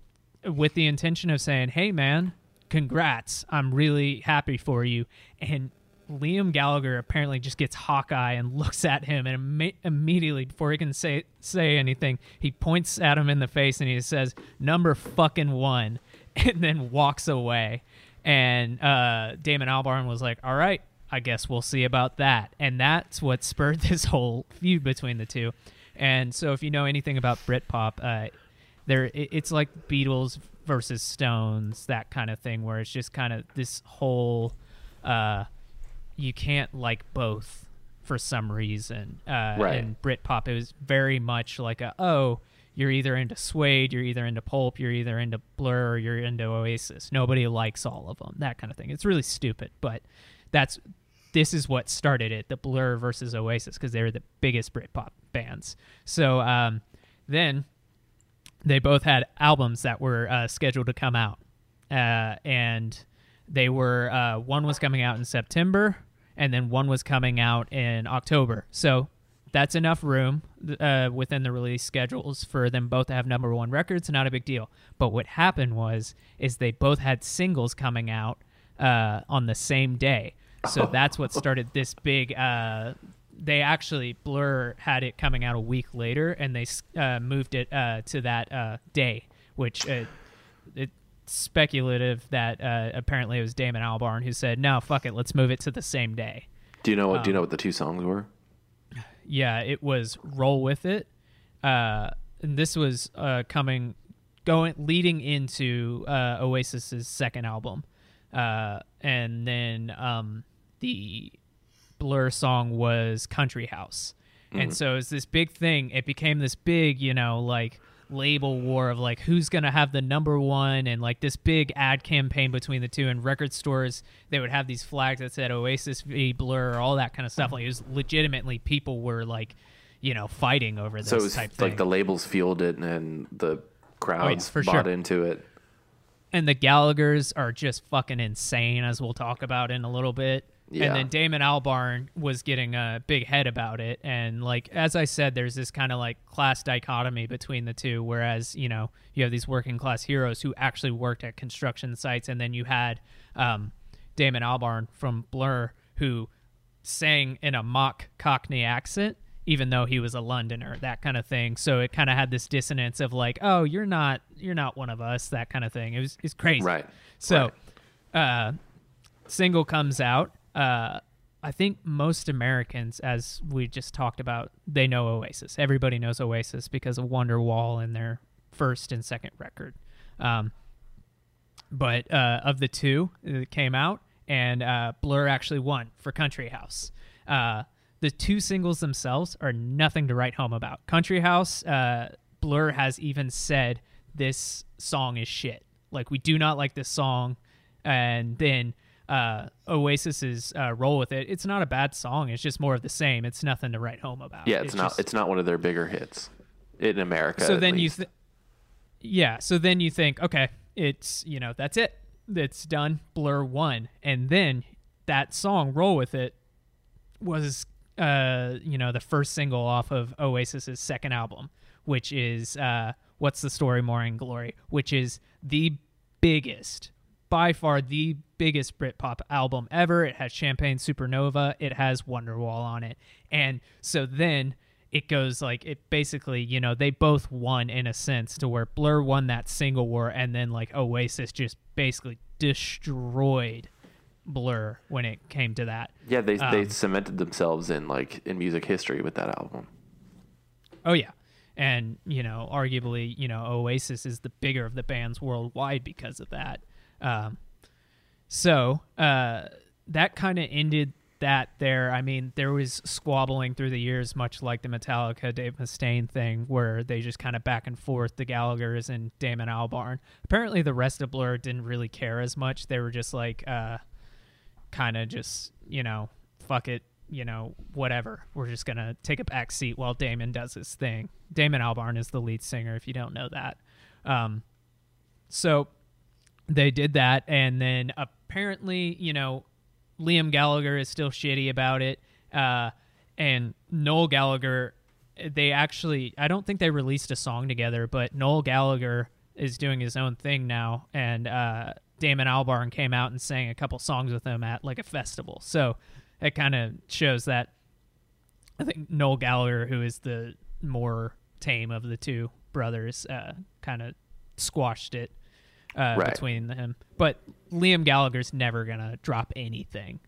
with the intention of saying, "Hey, man, congrats! I'm really happy for you." And Liam Gallagher apparently just gets hawkeye and looks at him, and imme- immediately before he can say say anything, he points at him in the face and he says, "Number fucking one," and then walks away. And uh, Damon Albarn was like, "All right." I guess we'll see about that. And that's what spurred this whole feud between the two. And so, if you know anything about Britpop, uh, there it, it's like Beatles versus Stones, that kind of thing, where it's just kind of this whole uh, you can't like both for some reason. Uh, Right. And Britpop, it was very much like a oh, you're either into Suede, you're either into Pulp, you're either into Blur, or you're into Oasis. Nobody likes all of them. That kind of thing. It's really stupid, but that's this is what started it: the Blur versus Oasis, because they were the biggest Britpop bands. So um, then they both had albums that were uh, scheduled to come out, uh, and they were uh, one was coming out in September, and then one was coming out in October. So that's enough room uh, within the release schedules for them both to have number one records. Not a big deal. But what happened was is they both had singles coming out uh, on the same day. So that's what started this big. Uh, they actually Blur had it coming out a week later, and they uh, moved it uh, to that uh, day, which uh, it's speculative that uh, apparently it was Damon Albarn who said, "No, fuck it, let's move it to the same day." Do you know what? do you Um, know what the two songs were? Yeah, it was "Roll with It," uh, and this was uh, coming going leading into uh, Oasis's second album, uh, and then um, the Blur song was Country House, and so it's this big thing. It became this big, you know, like label war of like who's gonna have the number one and like this big ad campaign between the two and record stores they would have these flags that said oasis v blur all that kind of stuff like it was legitimately people were like you know fighting over this So it was like the labels fueled it and the crowds for bought sure. into it. And the Gallagher's are just fucking insane, as we'll talk about in a little bit. Yeah. And then Damon Albarn was getting a big head about it, and like as I said, there's this kind of like class dichotomy between the two. Whereas you know you have these working class heroes who actually worked at construction sites, and then you had um, Damon Albarn from Blur who sang in a mock Cockney accent, even though he was a Londoner, that kind of thing. So it kind of had this dissonance of like, oh, you're not, you're not one of us, that kind of thing. It was, it's crazy. Right. So, uh, single comes out. Uh, I think most Americans, as we just talked about, they know Oasis. Everybody knows Oasis because of Wonderwall and their first and second record. Um, but uh, of the two that came out, and uh, Blur actually won for Country House. Uh, the two singles themselves are nothing to write home about. Country House, uh, Blur has even said this song is shit. Like we do not like this song, and then uh, Oasis's uh, roll with it. It's not a bad song. It's just more of the same. It's nothing to write home about. Yeah, it's, not. just- It's not one of their bigger hits in America. so then least. you, th- yeah. So then you think, okay, it's you know that's it, it's done. Blur won, and then that song "Roll with It" was uh you know the first single off of Oasis's second album, which is uh "What's the Story, Morning Glory," which is the biggest. By far the biggest Britpop album ever. It has Champagne Supernova. It has Wonderwall on it. And so then it goes like it basically you know they both won in a sense to where blur won that single war and then like oasis just basically destroyed blur when it came to that yeah, they they um, cemented themselves in like in music history with that album. oh yeah and you know arguably you know oasis is the bigger of the bands worldwide because of that um, so uh, that kind of ended that there. I mean, there was squabbling through the years, much like the Metallica Dave Mustaine thing, where they just kind of back and forth, the Gallagher's and Damon Albarn. Apparently, the rest of Blur didn't really care as much. They were just like, uh, kind of just, you know, fuck it, you know, whatever. We're just to take a back seat while Damon does his thing. Damon Albarn is the lead singer, if you don't know that. Um, so they did that and then apparently you know liam gallagher is still shitty about it uh, and noel gallagher they actually i don't think they released a song together but noel gallagher is doing his own thing now and uh, damon albarn came out and sang a couple songs with him at like a festival so it kind of shows that i think noel gallagher who is the more tame of the two brothers uh, kind of squashed it uh, Right. between them. But Liam Gallagher's never gonna drop anything.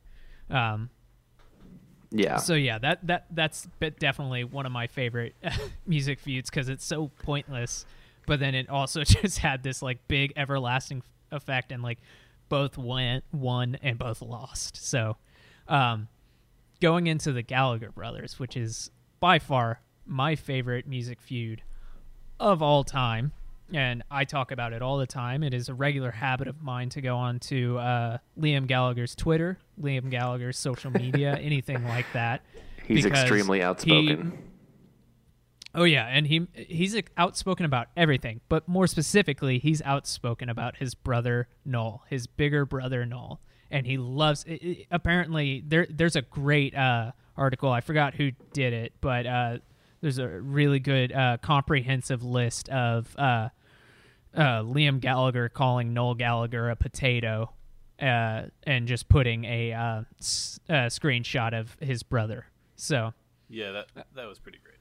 Um, Yeah. so yeah, that that that's definitely one of my favorite music feuds because it's so pointless, but then it also just had this like big everlasting effect, and like both went won and both lost. So, um, going into the Gallagher brothers, which is by far my favorite music feud of all time, and I talk about it all the time. It is a regular habit of mine to go on to uh, Liam Gallagher's Twitter, Liam Gallagher's social media, anything like that. He's extremely outspoken. Oh yeah, and he he's outspoken about everything, but more specifically, he's outspoken about his brother Noel, his bigger brother Noel, and he loves. i i apparently, there there's a great uh, article. I forgot who did it, but uh, there's a really good uh, comprehensive list of uh, uh, Liam Gallagher calling Noel Gallagher a potato, uh, and just putting a screenshot of his brother. So Yeah, that that was pretty great.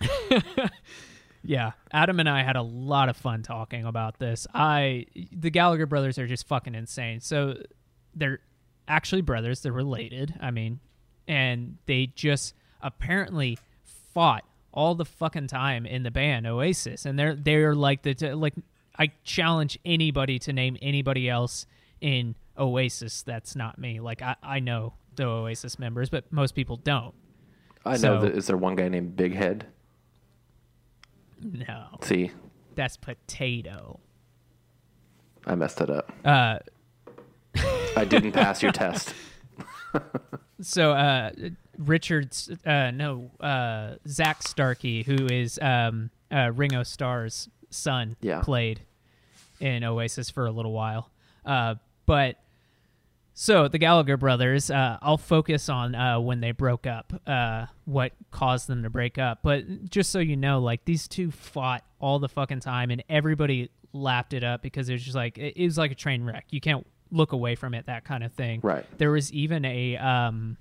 Yeah, Adam and I had a lot of fun talking about this. I the Gallagher brothers are just fucking insane. So they're actually brothers, they're related. I mean, and they just apparently fought all the fucking time in the band Oasis and they're they're like the like I challenge anybody to name anybody else in Oasis that's not me. Like I, I know the Oasis members, but most people don't. I know So- that. Is there one guy named Big Head? No, See, that's potato. I messed it up. Uh, I didn't pass your test. so uh, Richard's uh, no uh, Zak Starkey, who is um, uh, Ringo Starr's son, Yeah. played in Oasis for a little while. Uh, but so the Gallagher brothers, uh, I'll focus on uh, when they broke up, uh, what caused them to break up. But just so you know, like these two fought all the fucking time, and everybody lapped it up because it was just like it, it was like a train wreck. You can't look away from it, that kind of thing. Right. There was even a um,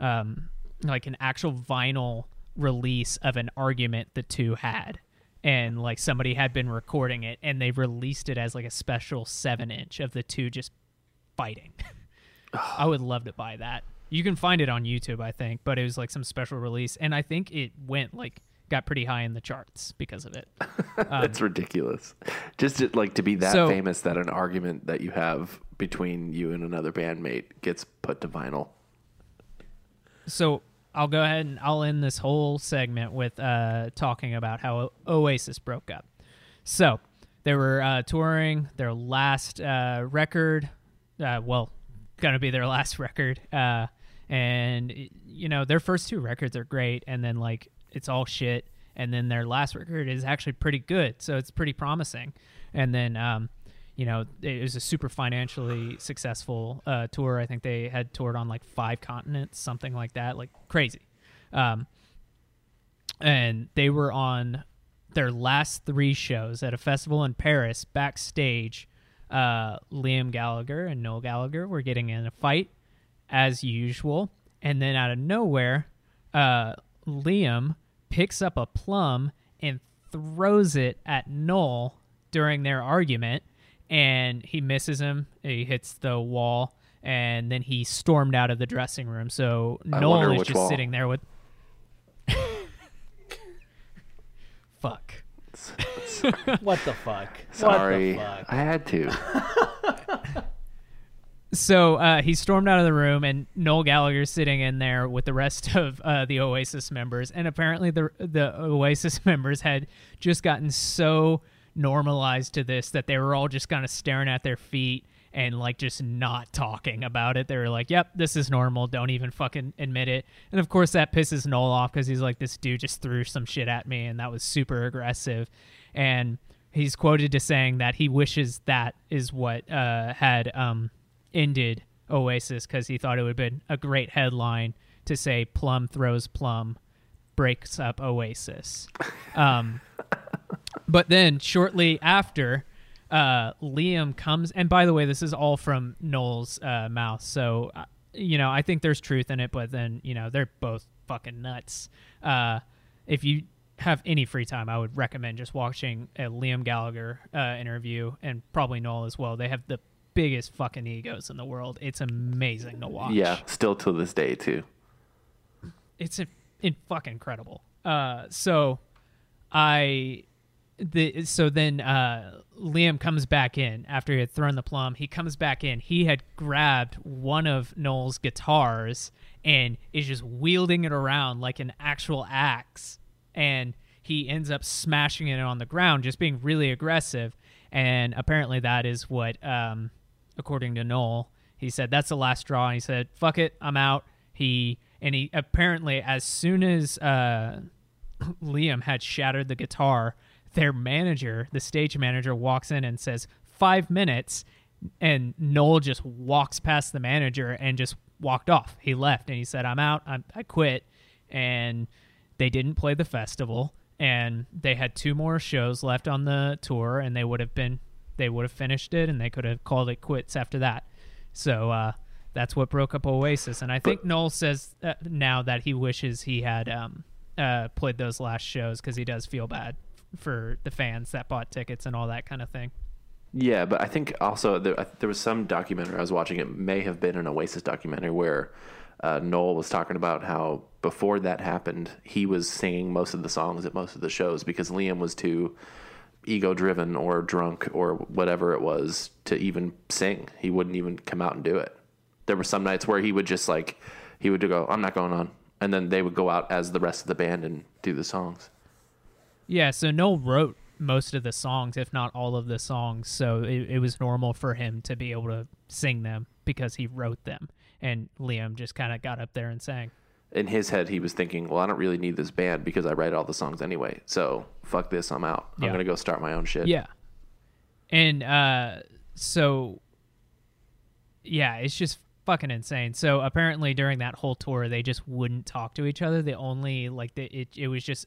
um, like an actual vinyl release of an argument the two had. And like somebody had been recording it and they released it as like a special seven inch of the two just fighting. I would love to buy that. You can find it on YouTube, I think, but it was like some special release. And I think it went like got pretty high in the charts because of it. That's ridiculous. Just to, like to be that So- famous that an argument that you have between you and another bandmate gets put to vinyl. So I'll go ahead and I'll end this whole segment with uh, talking about how Oasis broke up. So they were uh, touring their last uh, record, uh, well, gonna be their last record, uh, and you know their first two records are great, and then like it's all shit, and then their last record is actually pretty good, so it's pretty promising, and then. Um, you know, it was a super financially successful uh, tour. I think they had toured on like five continents, something like that, like crazy. Um, and they were on their last three shows at a festival in Paris backstage. Uh, Liam Gallagher and Noel Gallagher were getting in a fight as usual. And then out of nowhere, uh, Liam picks up a plum and throws it at Noel during their argument. And he misses him. He hits the wall. And then he stormed out of the dressing room. So I Noel is just wall. sitting there with. Fuck. What the fuck? Sorry, What the fuck? I had to. So uh, he stormed out of the room, and Noel Gallagher's sitting in there with the rest of uh, the Oasis members. And apparently, the the Oasis members had just gotten so normalized to this that they were all just kind of staring at their feet and like just not talking about it. They were like, "Yep, this is normal. Don't even fucking admit it." And of course, that pisses Noel off because he's like, "This dude just threw some shit at me, and that was super aggressive." And he's quoted to saying that he wishes that is what uh, had um, ended Oasis because he thought it would have been a great headline to say Plum throws Plum breaks up Oasis. Um, but then shortly after, uh, Liam comes, and by the way, this is all from Noel's uh, mouth, so uh, you know I think there's truth in it. But then you know they're both fucking nuts. Uh, if you have any free time, I would recommend just watching a Liam Gallagher uh, interview, and probably Noel as well. They have the biggest fucking egos in the world. It's amazing to watch Yeah, still to this day too. it's a, it fucking incredible. Uh, so I the so then uh, Liam comes back in after he had thrown the plum. He comes back in. He had grabbed one of Noel's guitars and is just wielding it around like an actual axe. And he ends up smashing it on the ground, just being really aggressive. And apparently, that is what, um, according to Noel, he said that's the last straw. And he said, "Fuck it, I'm out." He and he apparently, as soon as uh, Liam had shattered the guitar, their manager, the stage manager, walks in and says, Five minutes. And Noel just walks past the manager and just walked off. He left and he said, I'm out. I'm, I quit. And they didn't play the festival. And they had two more shows left on the tour, and they would have been, they would have finished it, and they could have called it quits after that. So uh, that's what broke up Oasis. And I think Noel says uh, now that he wishes he had um, uh, played those last shows because he does feel bad for the fans that bought tickets and all that kind of thing. Yeah, but I think also there, there was some documentary I was watching. It may have been an Oasis documentary where uh, Noel was talking about how before that happened, he was singing most of the songs at most of the shows because Liam was too. ego driven or drunk or whatever it was to even sing. He wouldn't even come out and do it. There were some nights where he would just like he would go, "I'm not going on," and then they would go out as the rest of the band and do the songs. Yeah, so Noel wrote most of the songs, if not all of the songs. So it, it was normal for him to be able to sing them because he wrote them. And Liam just kind of got up there and sang. In his head, he was thinking, "Well, I don't really need this band because I write all the songs anyway. So fuck this, I'm out. I'm gonna go start my own shit." Yeah. And uh so yeah, it's just fucking insane. So apparently during that whole tour they just wouldn't talk to each other. They only like the, it it was just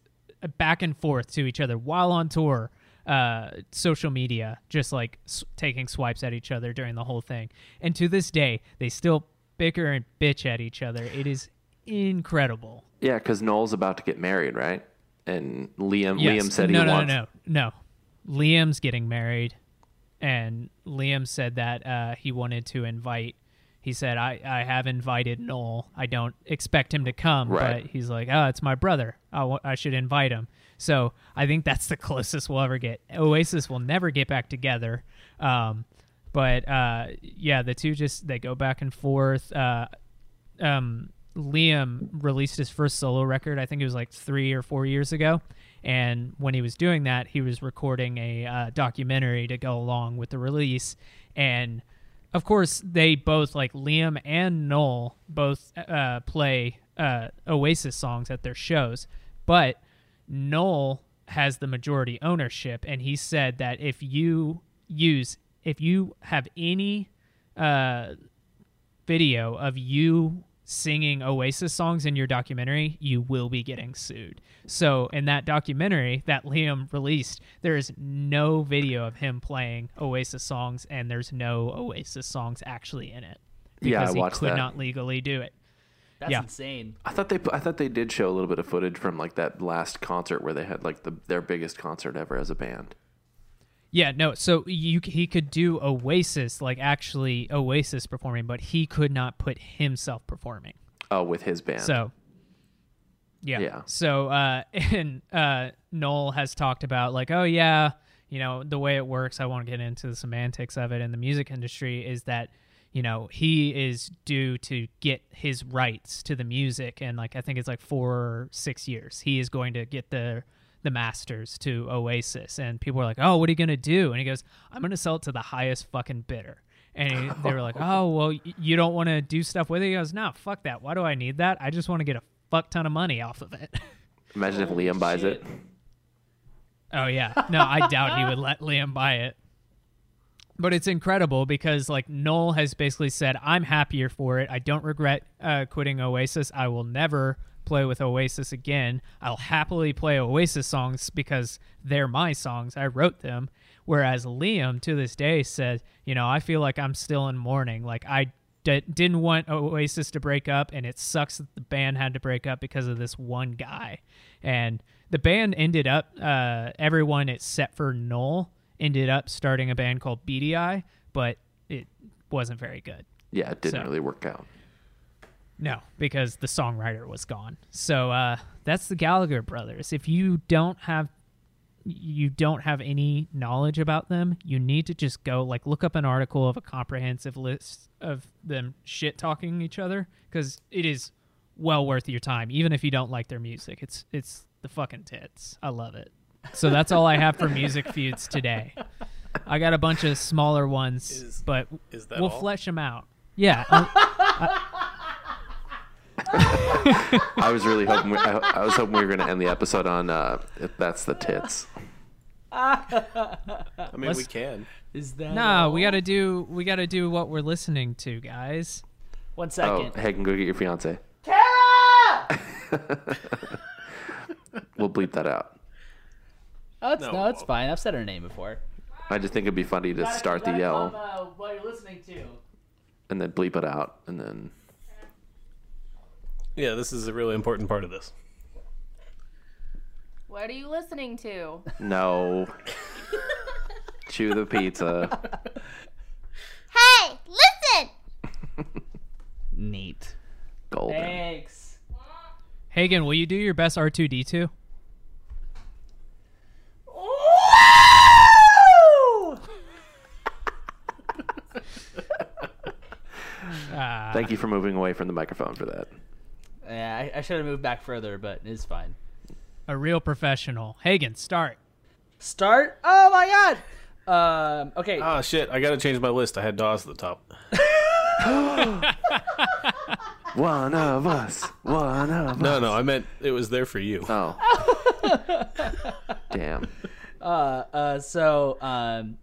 back and forth to each other while on tour. Uh social media just like s- taking swipes at each other during the whole thing. And to this day they still bicker and bitch at each other. It is incredible. Yeah, because Noel's about to get married, right? And Liam, Yes. Liam said no, he no, wants. no, no, no. Liam's getting married, and Liam said that uh, he wanted to invite. He said, "I I have invited Noel. I don't expect him to come, Right. but he's like, oh, it's my brother. I I should invite him." So I think that's the closest we'll ever get. Oasis will never get back together. Um, but uh, yeah, the two just they go back and forth. Uh, um, Liam released his first solo record. I think it was like three or four years ago. And when he was doing that, he was recording a uh, documentary to go along with the release. And of course, they both like Liam and Noel both uh, play uh, Oasis songs at their shows, but Noel has the majority ownership, and he said that if you use if you have any uh, video of you singing Oasis songs in your documentary, you will be getting sued. So, in that documentary that Liam released, there is no video of him playing Oasis songs, and there's no Oasis songs actually in it Yeah, I because he could that. not legally do it. That's Yeah. insane. I thought they, I thought they did show a little bit of footage from like that last concert where they had like the their biggest concert ever as a band. Yeah, no. So you he could do Oasis, like actually Oasis performing, but he could not put himself performing. Oh, with his band. So yeah. Yeah. So uh and uh Noel has talked about like, oh yeah, you know, the way it works, I won't get into the semantics of it in the music industry is that you know, he is due to get his rights to the music and like I think it's like 4 or 6 years. He is going to get the the masters to Oasis and people were like, "Oh, what are you going to do?" And he goes, "I'm going to sell it to the highest fucking bidder." And he, they were like, "Oh, well, y- you don't want to do stuff with it." He goes, "No, fuck that. Why do I need that? I just want to get a fuck ton of money off of it." Imagine if Liam buys shit. it. Oh yeah. No, I doubt he would let Liam buy it. But it's incredible because like Noel has basically said, "I'm happier for it. I don't regret uh, quitting Oasis. I will never play with Oasis again. I'll happily play Oasis songs because they're my songs. I wrote them." Whereas Liam to this day said, "You know, I feel like I'm still in mourning. Like I d- didn't want Oasis to break up, and it sucks that the band had to break up because of this one guy. And the band ended up, uh, everyone except for Noel ended up starting a band called Beady Eye, but it wasn't very good. Yeah, it didn't So- really work out. No, because the songwriter was gone. So uh, that's the Gallagher brothers. If you don't have you don't have any knowledge about them, you need to just go like look up an article of a comprehensive list of them shit talking each other because it is well worth your time, even if you don't like their music. It's it's the fucking tits. I love it. So that's all I have for music feuds today. I got a bunch of smaller ones, Is- but is we'll all? flesh them out. Yeah. I was really hoping we, I, I was hoping we were going to end the episode on uh, if that's the tits. I mean, Let's- we can. Is that No, we gotta do we gotta do what we're listening to, guys. One Oh, second. hey, can go get your fiance. Tara! We'll bleep that out. Oh, it's, no. No. it's fine. I've said her name before. I just think it'd be funny to start the yell uh, what you're listening to. and then bleep it out and then yeah, this is a really important part of this. What are you listening to? No. Chew the pizza. Hey, listen! Neat. Golden. Thanks. Hagen, will you do your best R2D2? Ah. Thank you for moving away from the microphone for that. Yeah, I, I should have moved back further, but it's fine. a real professional. Hagen, start. Start. Oh my god. Um. Okay. Oh shit! I gotta change my list. I had Dawes at the top. One of us. One of us. No, no, I meant it was there for you. Oh. Damn. Uh, uh, so, um,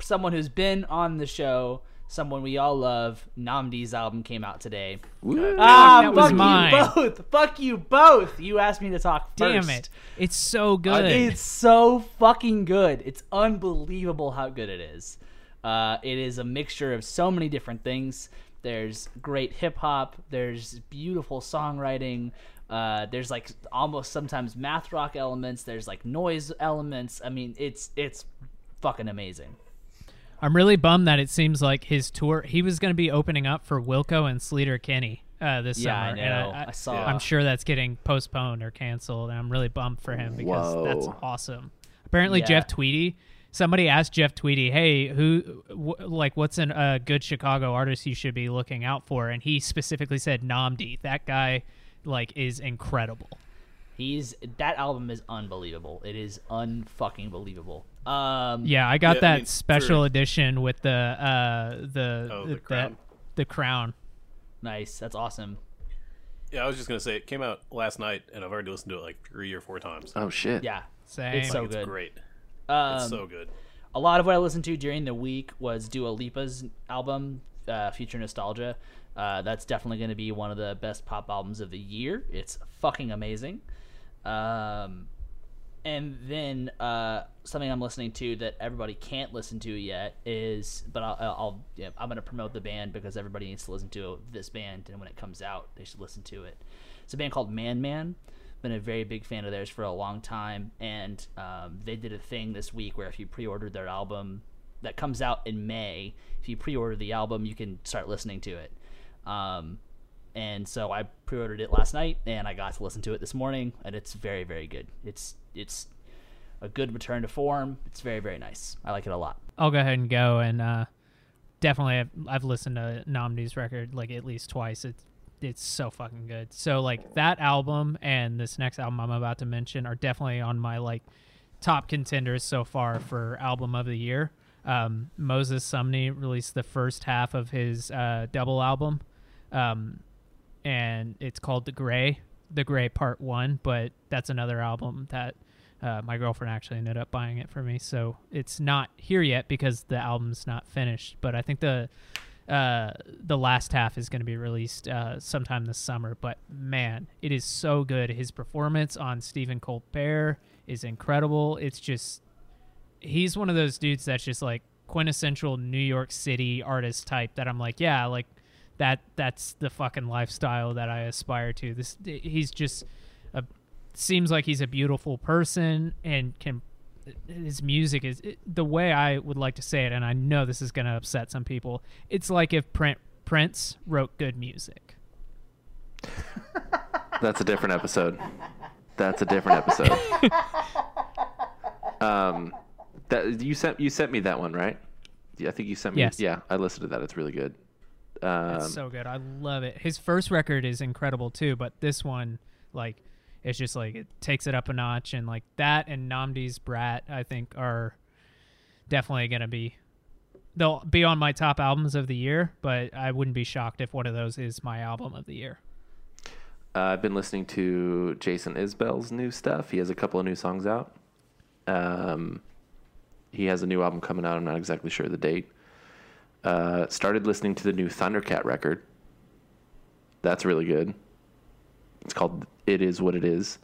someone who's been on the show, someone we all love, NNAMDÏ's album came out today. Ah, that was fuck mine. you both. Fuck you both. You asked me to talk first. Damn it. It's so good. It's so fucking good. It's unbelievable how good it is. Uh, it is a mixture of so many different things. There's great hip hop. There's beautiful songwriting. Uh, there's like almost sometimes math rock elements. There's like noise elements. I mean, it's it's fucking amazing. I'm really bummed that it seems like his tour. He was going to be opening up for Wilco and Sleater-Kinney uh, this Yeah, I summer. know. and I saw. I'm sure that's getting postponed or canceled. And I'm really bummed for him because that's awesome. Apparently, Yeah. Jeff Tweedy. Somebody asked Jeff Tweedy, "Hey, who, w- like, what's a uh, good Chicago artist you should be looking out for?" And he specifically said NNAMDÏ. That guy, like, is incredible. He's that album is unbelievable. It is unfucking believable. Um, Yeah, I got Yeah, I that mean, special for- edition with the uh the Oh, the that- crown? the crown. nice. That's awesome. Yeah, I was just gonna say it came out last night, and I've already listened to it like three or four times. Oh shit. Yeah, Same. It's so it's good. great. Um, It's so good. a lot of what I listened to during the week was Dua Lipa's album, uh, Future Nostalgia. Uh, that's definitely going to be one of the best pop albums of the year. It's fucking amazing. Um, and then uh, something I'm listening to that everybody can't listen to yet is, but I'll, I'll yeah, I'm to promote the band because everybody needs to listen to this band, and when it comes out, they should listen to it. It's a band called Man Man. Been a very big fan of theirs for a long time, and um, they did a thing this week where if you pre-ordered their album that comes out in May, if you pre-order the album, you can start listening to it. Um, and so I pre-ordered it last night, and I got to listen to it this morning, and it's very, very good. It's it's a good return to form. It's very, very nice. I like it a lot. I'll go ahead and go and uh, definitely I've, I've listened to NNAMDÏ's record like at least twice. It's it's so fucking good. So like that album and this next album I'm about to mention are definitely on my like top contenders so far for album of the year. Um, Moses Sumney released the first half of his uh, double album, um, and it's called The Gray, The Gray Part One. But that's another album that uh, my girlfriend actually ended up buying it for me, so it's not here yet because the album's not finished. But I think the uh, the last half is going to be released uh, sometime this summer. But man, it is so good. His performance on Stephen Colbert is incredible. It's just he's one of those dudes that's just like quintessential New York City artist type that I'm like, yeah, like that that's the fucking lifestyle that I aspire to. This he's just a seems like he's a beautiful person and can his music is it, the way I would like to say it and I know this is going to upset some people. It's like if Print, Prince wrote good music. That's a different episode. That's a different episode. um, that you sent you sent me that one, right? Yeah, I think you sent me. Yes. Yeah, I listened to that. It's really good. Um, It's so good. I love it. His first record is incredible too, but this one, like, it's just like it takes it up a notch, and like that and NNAMDÏ's Brat, I think are definitely gonna be. They'll be on my top albums of the year, but I wouldn't be shocked if one of those is my album of the year. Uh, I've been listening to Jason Isbell's new stuff. He has a couple of new songs out. Um, he has a new album coming out. I'm not exactly sure the date. Uh, started listening to the new Thundercat record. That's really good. It's called "It Is What It Is,"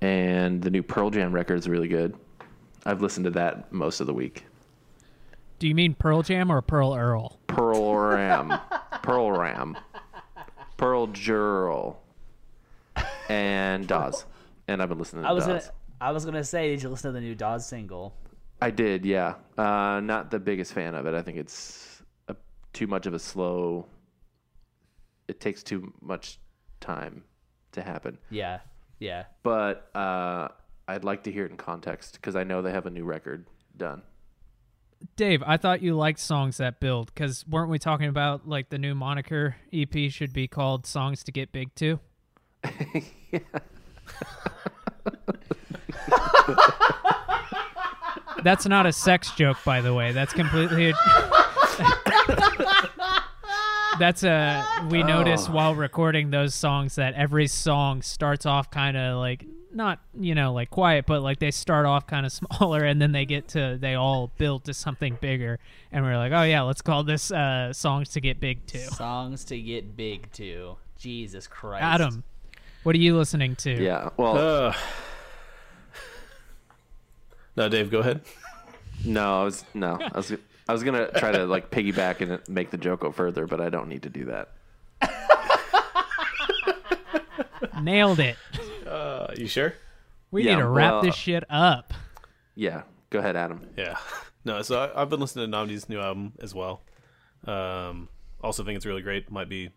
and the new Pearl Jam record is really good. I've listened to that most of the week. Do you mean Pearl Jam or Pearl Earl? Pearl Ram, Pearl Ram, Pearl Jurl, and Dawes. And I've been listening to I was Dawes. gonna I was gonna say, did you listen to the new Dawes single? I did, yeah. Uh, not the biggest fan of it. I think it's a, too much of a slow. It takes too much time to happen. Yeah, yeah. But uh, I'd like to hear it in context because I know they have a new record done. Dave, I thought you liked songs that build because weren't we talking about like the new moniker EP should be called "Songs to Get Big" too? That's not a sex joke, by the way. That's completely. A... That's a. We noticed while recording those songs that every song starts off kind of like not you know like quiet, but like they start off kind of smaller and then they get to they all build to something bigger, and we're like, oh yeah, let's call this uh, songs to get big too. Songs to get big to. Jesus Christ. Adam, what are you listening to? Yeah. Well, Uh, no, Dave, go ahead. no, I was no, I was I was gonna try to like piggyback and make the joke go further, but I don't need to do that. Nailed it. Uh, you sure? We Yeah, need to wrap well, this shit up. Yeah. Go ahead, Adam. Yeah. No, so I, I've been listening to NNAMDÏ's new album as well. Um, also think it's really great. Might be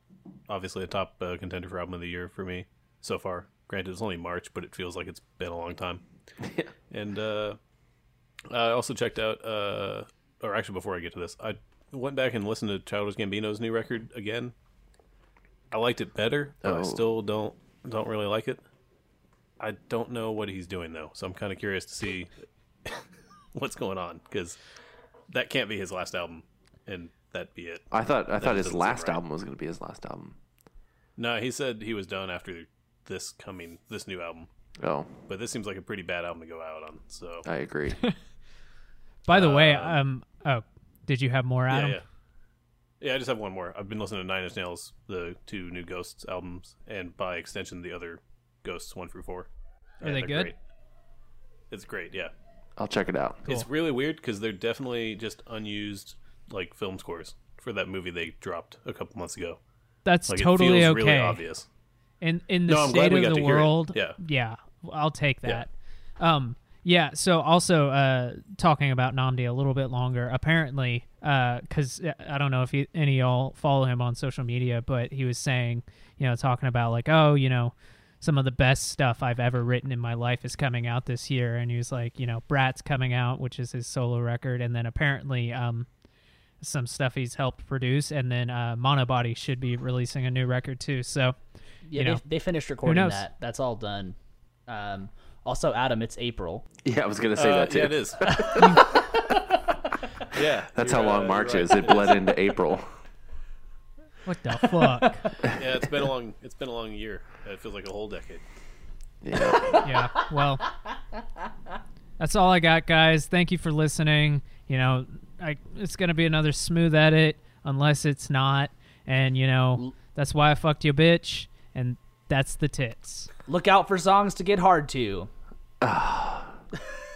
obviously a top uh, contender for album of the year for me so far. Granted, it's only March, but it feels like it's been a long time. Yeah. And uh, I also checked out, uh, or actually, before I get to this, I went back and listened to Childish Gambino's new record again. I liked it better, but I Oh. still don't don't really like it. I don't know what he's doing though, so I'm kind of curious to see what's going on because that can't be his last album, and that'd be it. I thought I thought his last right. album was gonna be his last album. No, he said he was done after this coming this new album, Oh, but this seems like a pretty bad album to go out on. So I agree. By the way, um, oh, did you have more, yeah, Adam? yeah, yeah. I just have one more. I've been listening to Nine Inch Nails, the two new Ghosts albums, and by extension, the other Ghosts one through four. Are And they good? Great. It's great. Yeah. I'll check it out. It's really weird because they're definitely just unused like film scores for that movie they dropped a couple months ago. That's Like totally it feels okay. really obvious. In in the No, state of the to hear it. world, Yeah. yeah, I'll take that. Um, yeah. So also, uh, talking about NNAMDÏ a little bit longer. Apparently, because I don't know if you, any of y'all follow him on social media, but he was saying, you know, talking about like, oh, you know, some of the best stuff I've ever written in my life is coming out this year, and he was like, you know, Brat's coming out, which is his solo record, and then apparently, um, some stuff he's helped produce, and then uh, Monobody should be releasing a new record too. So. Yeah, you know, they, they finished recording that. That's all done. Um, also, Adam, it's April. Yeah, I was gonna say Uh, that too. yeah, it is. yeah, That's how long uh, March you're is. It bled into April. What the fuck? Yeah, it's been a long. It's been a long year. It feels like a whole decade. Yeah. yeah. Well, that's all I got, guys. Thank you for listening. You know, I, it's gonna be another smooth edit, unless it's not. And you know, that's why I fucked you, bitch. And that's the tits. Look out for songs to get hard to.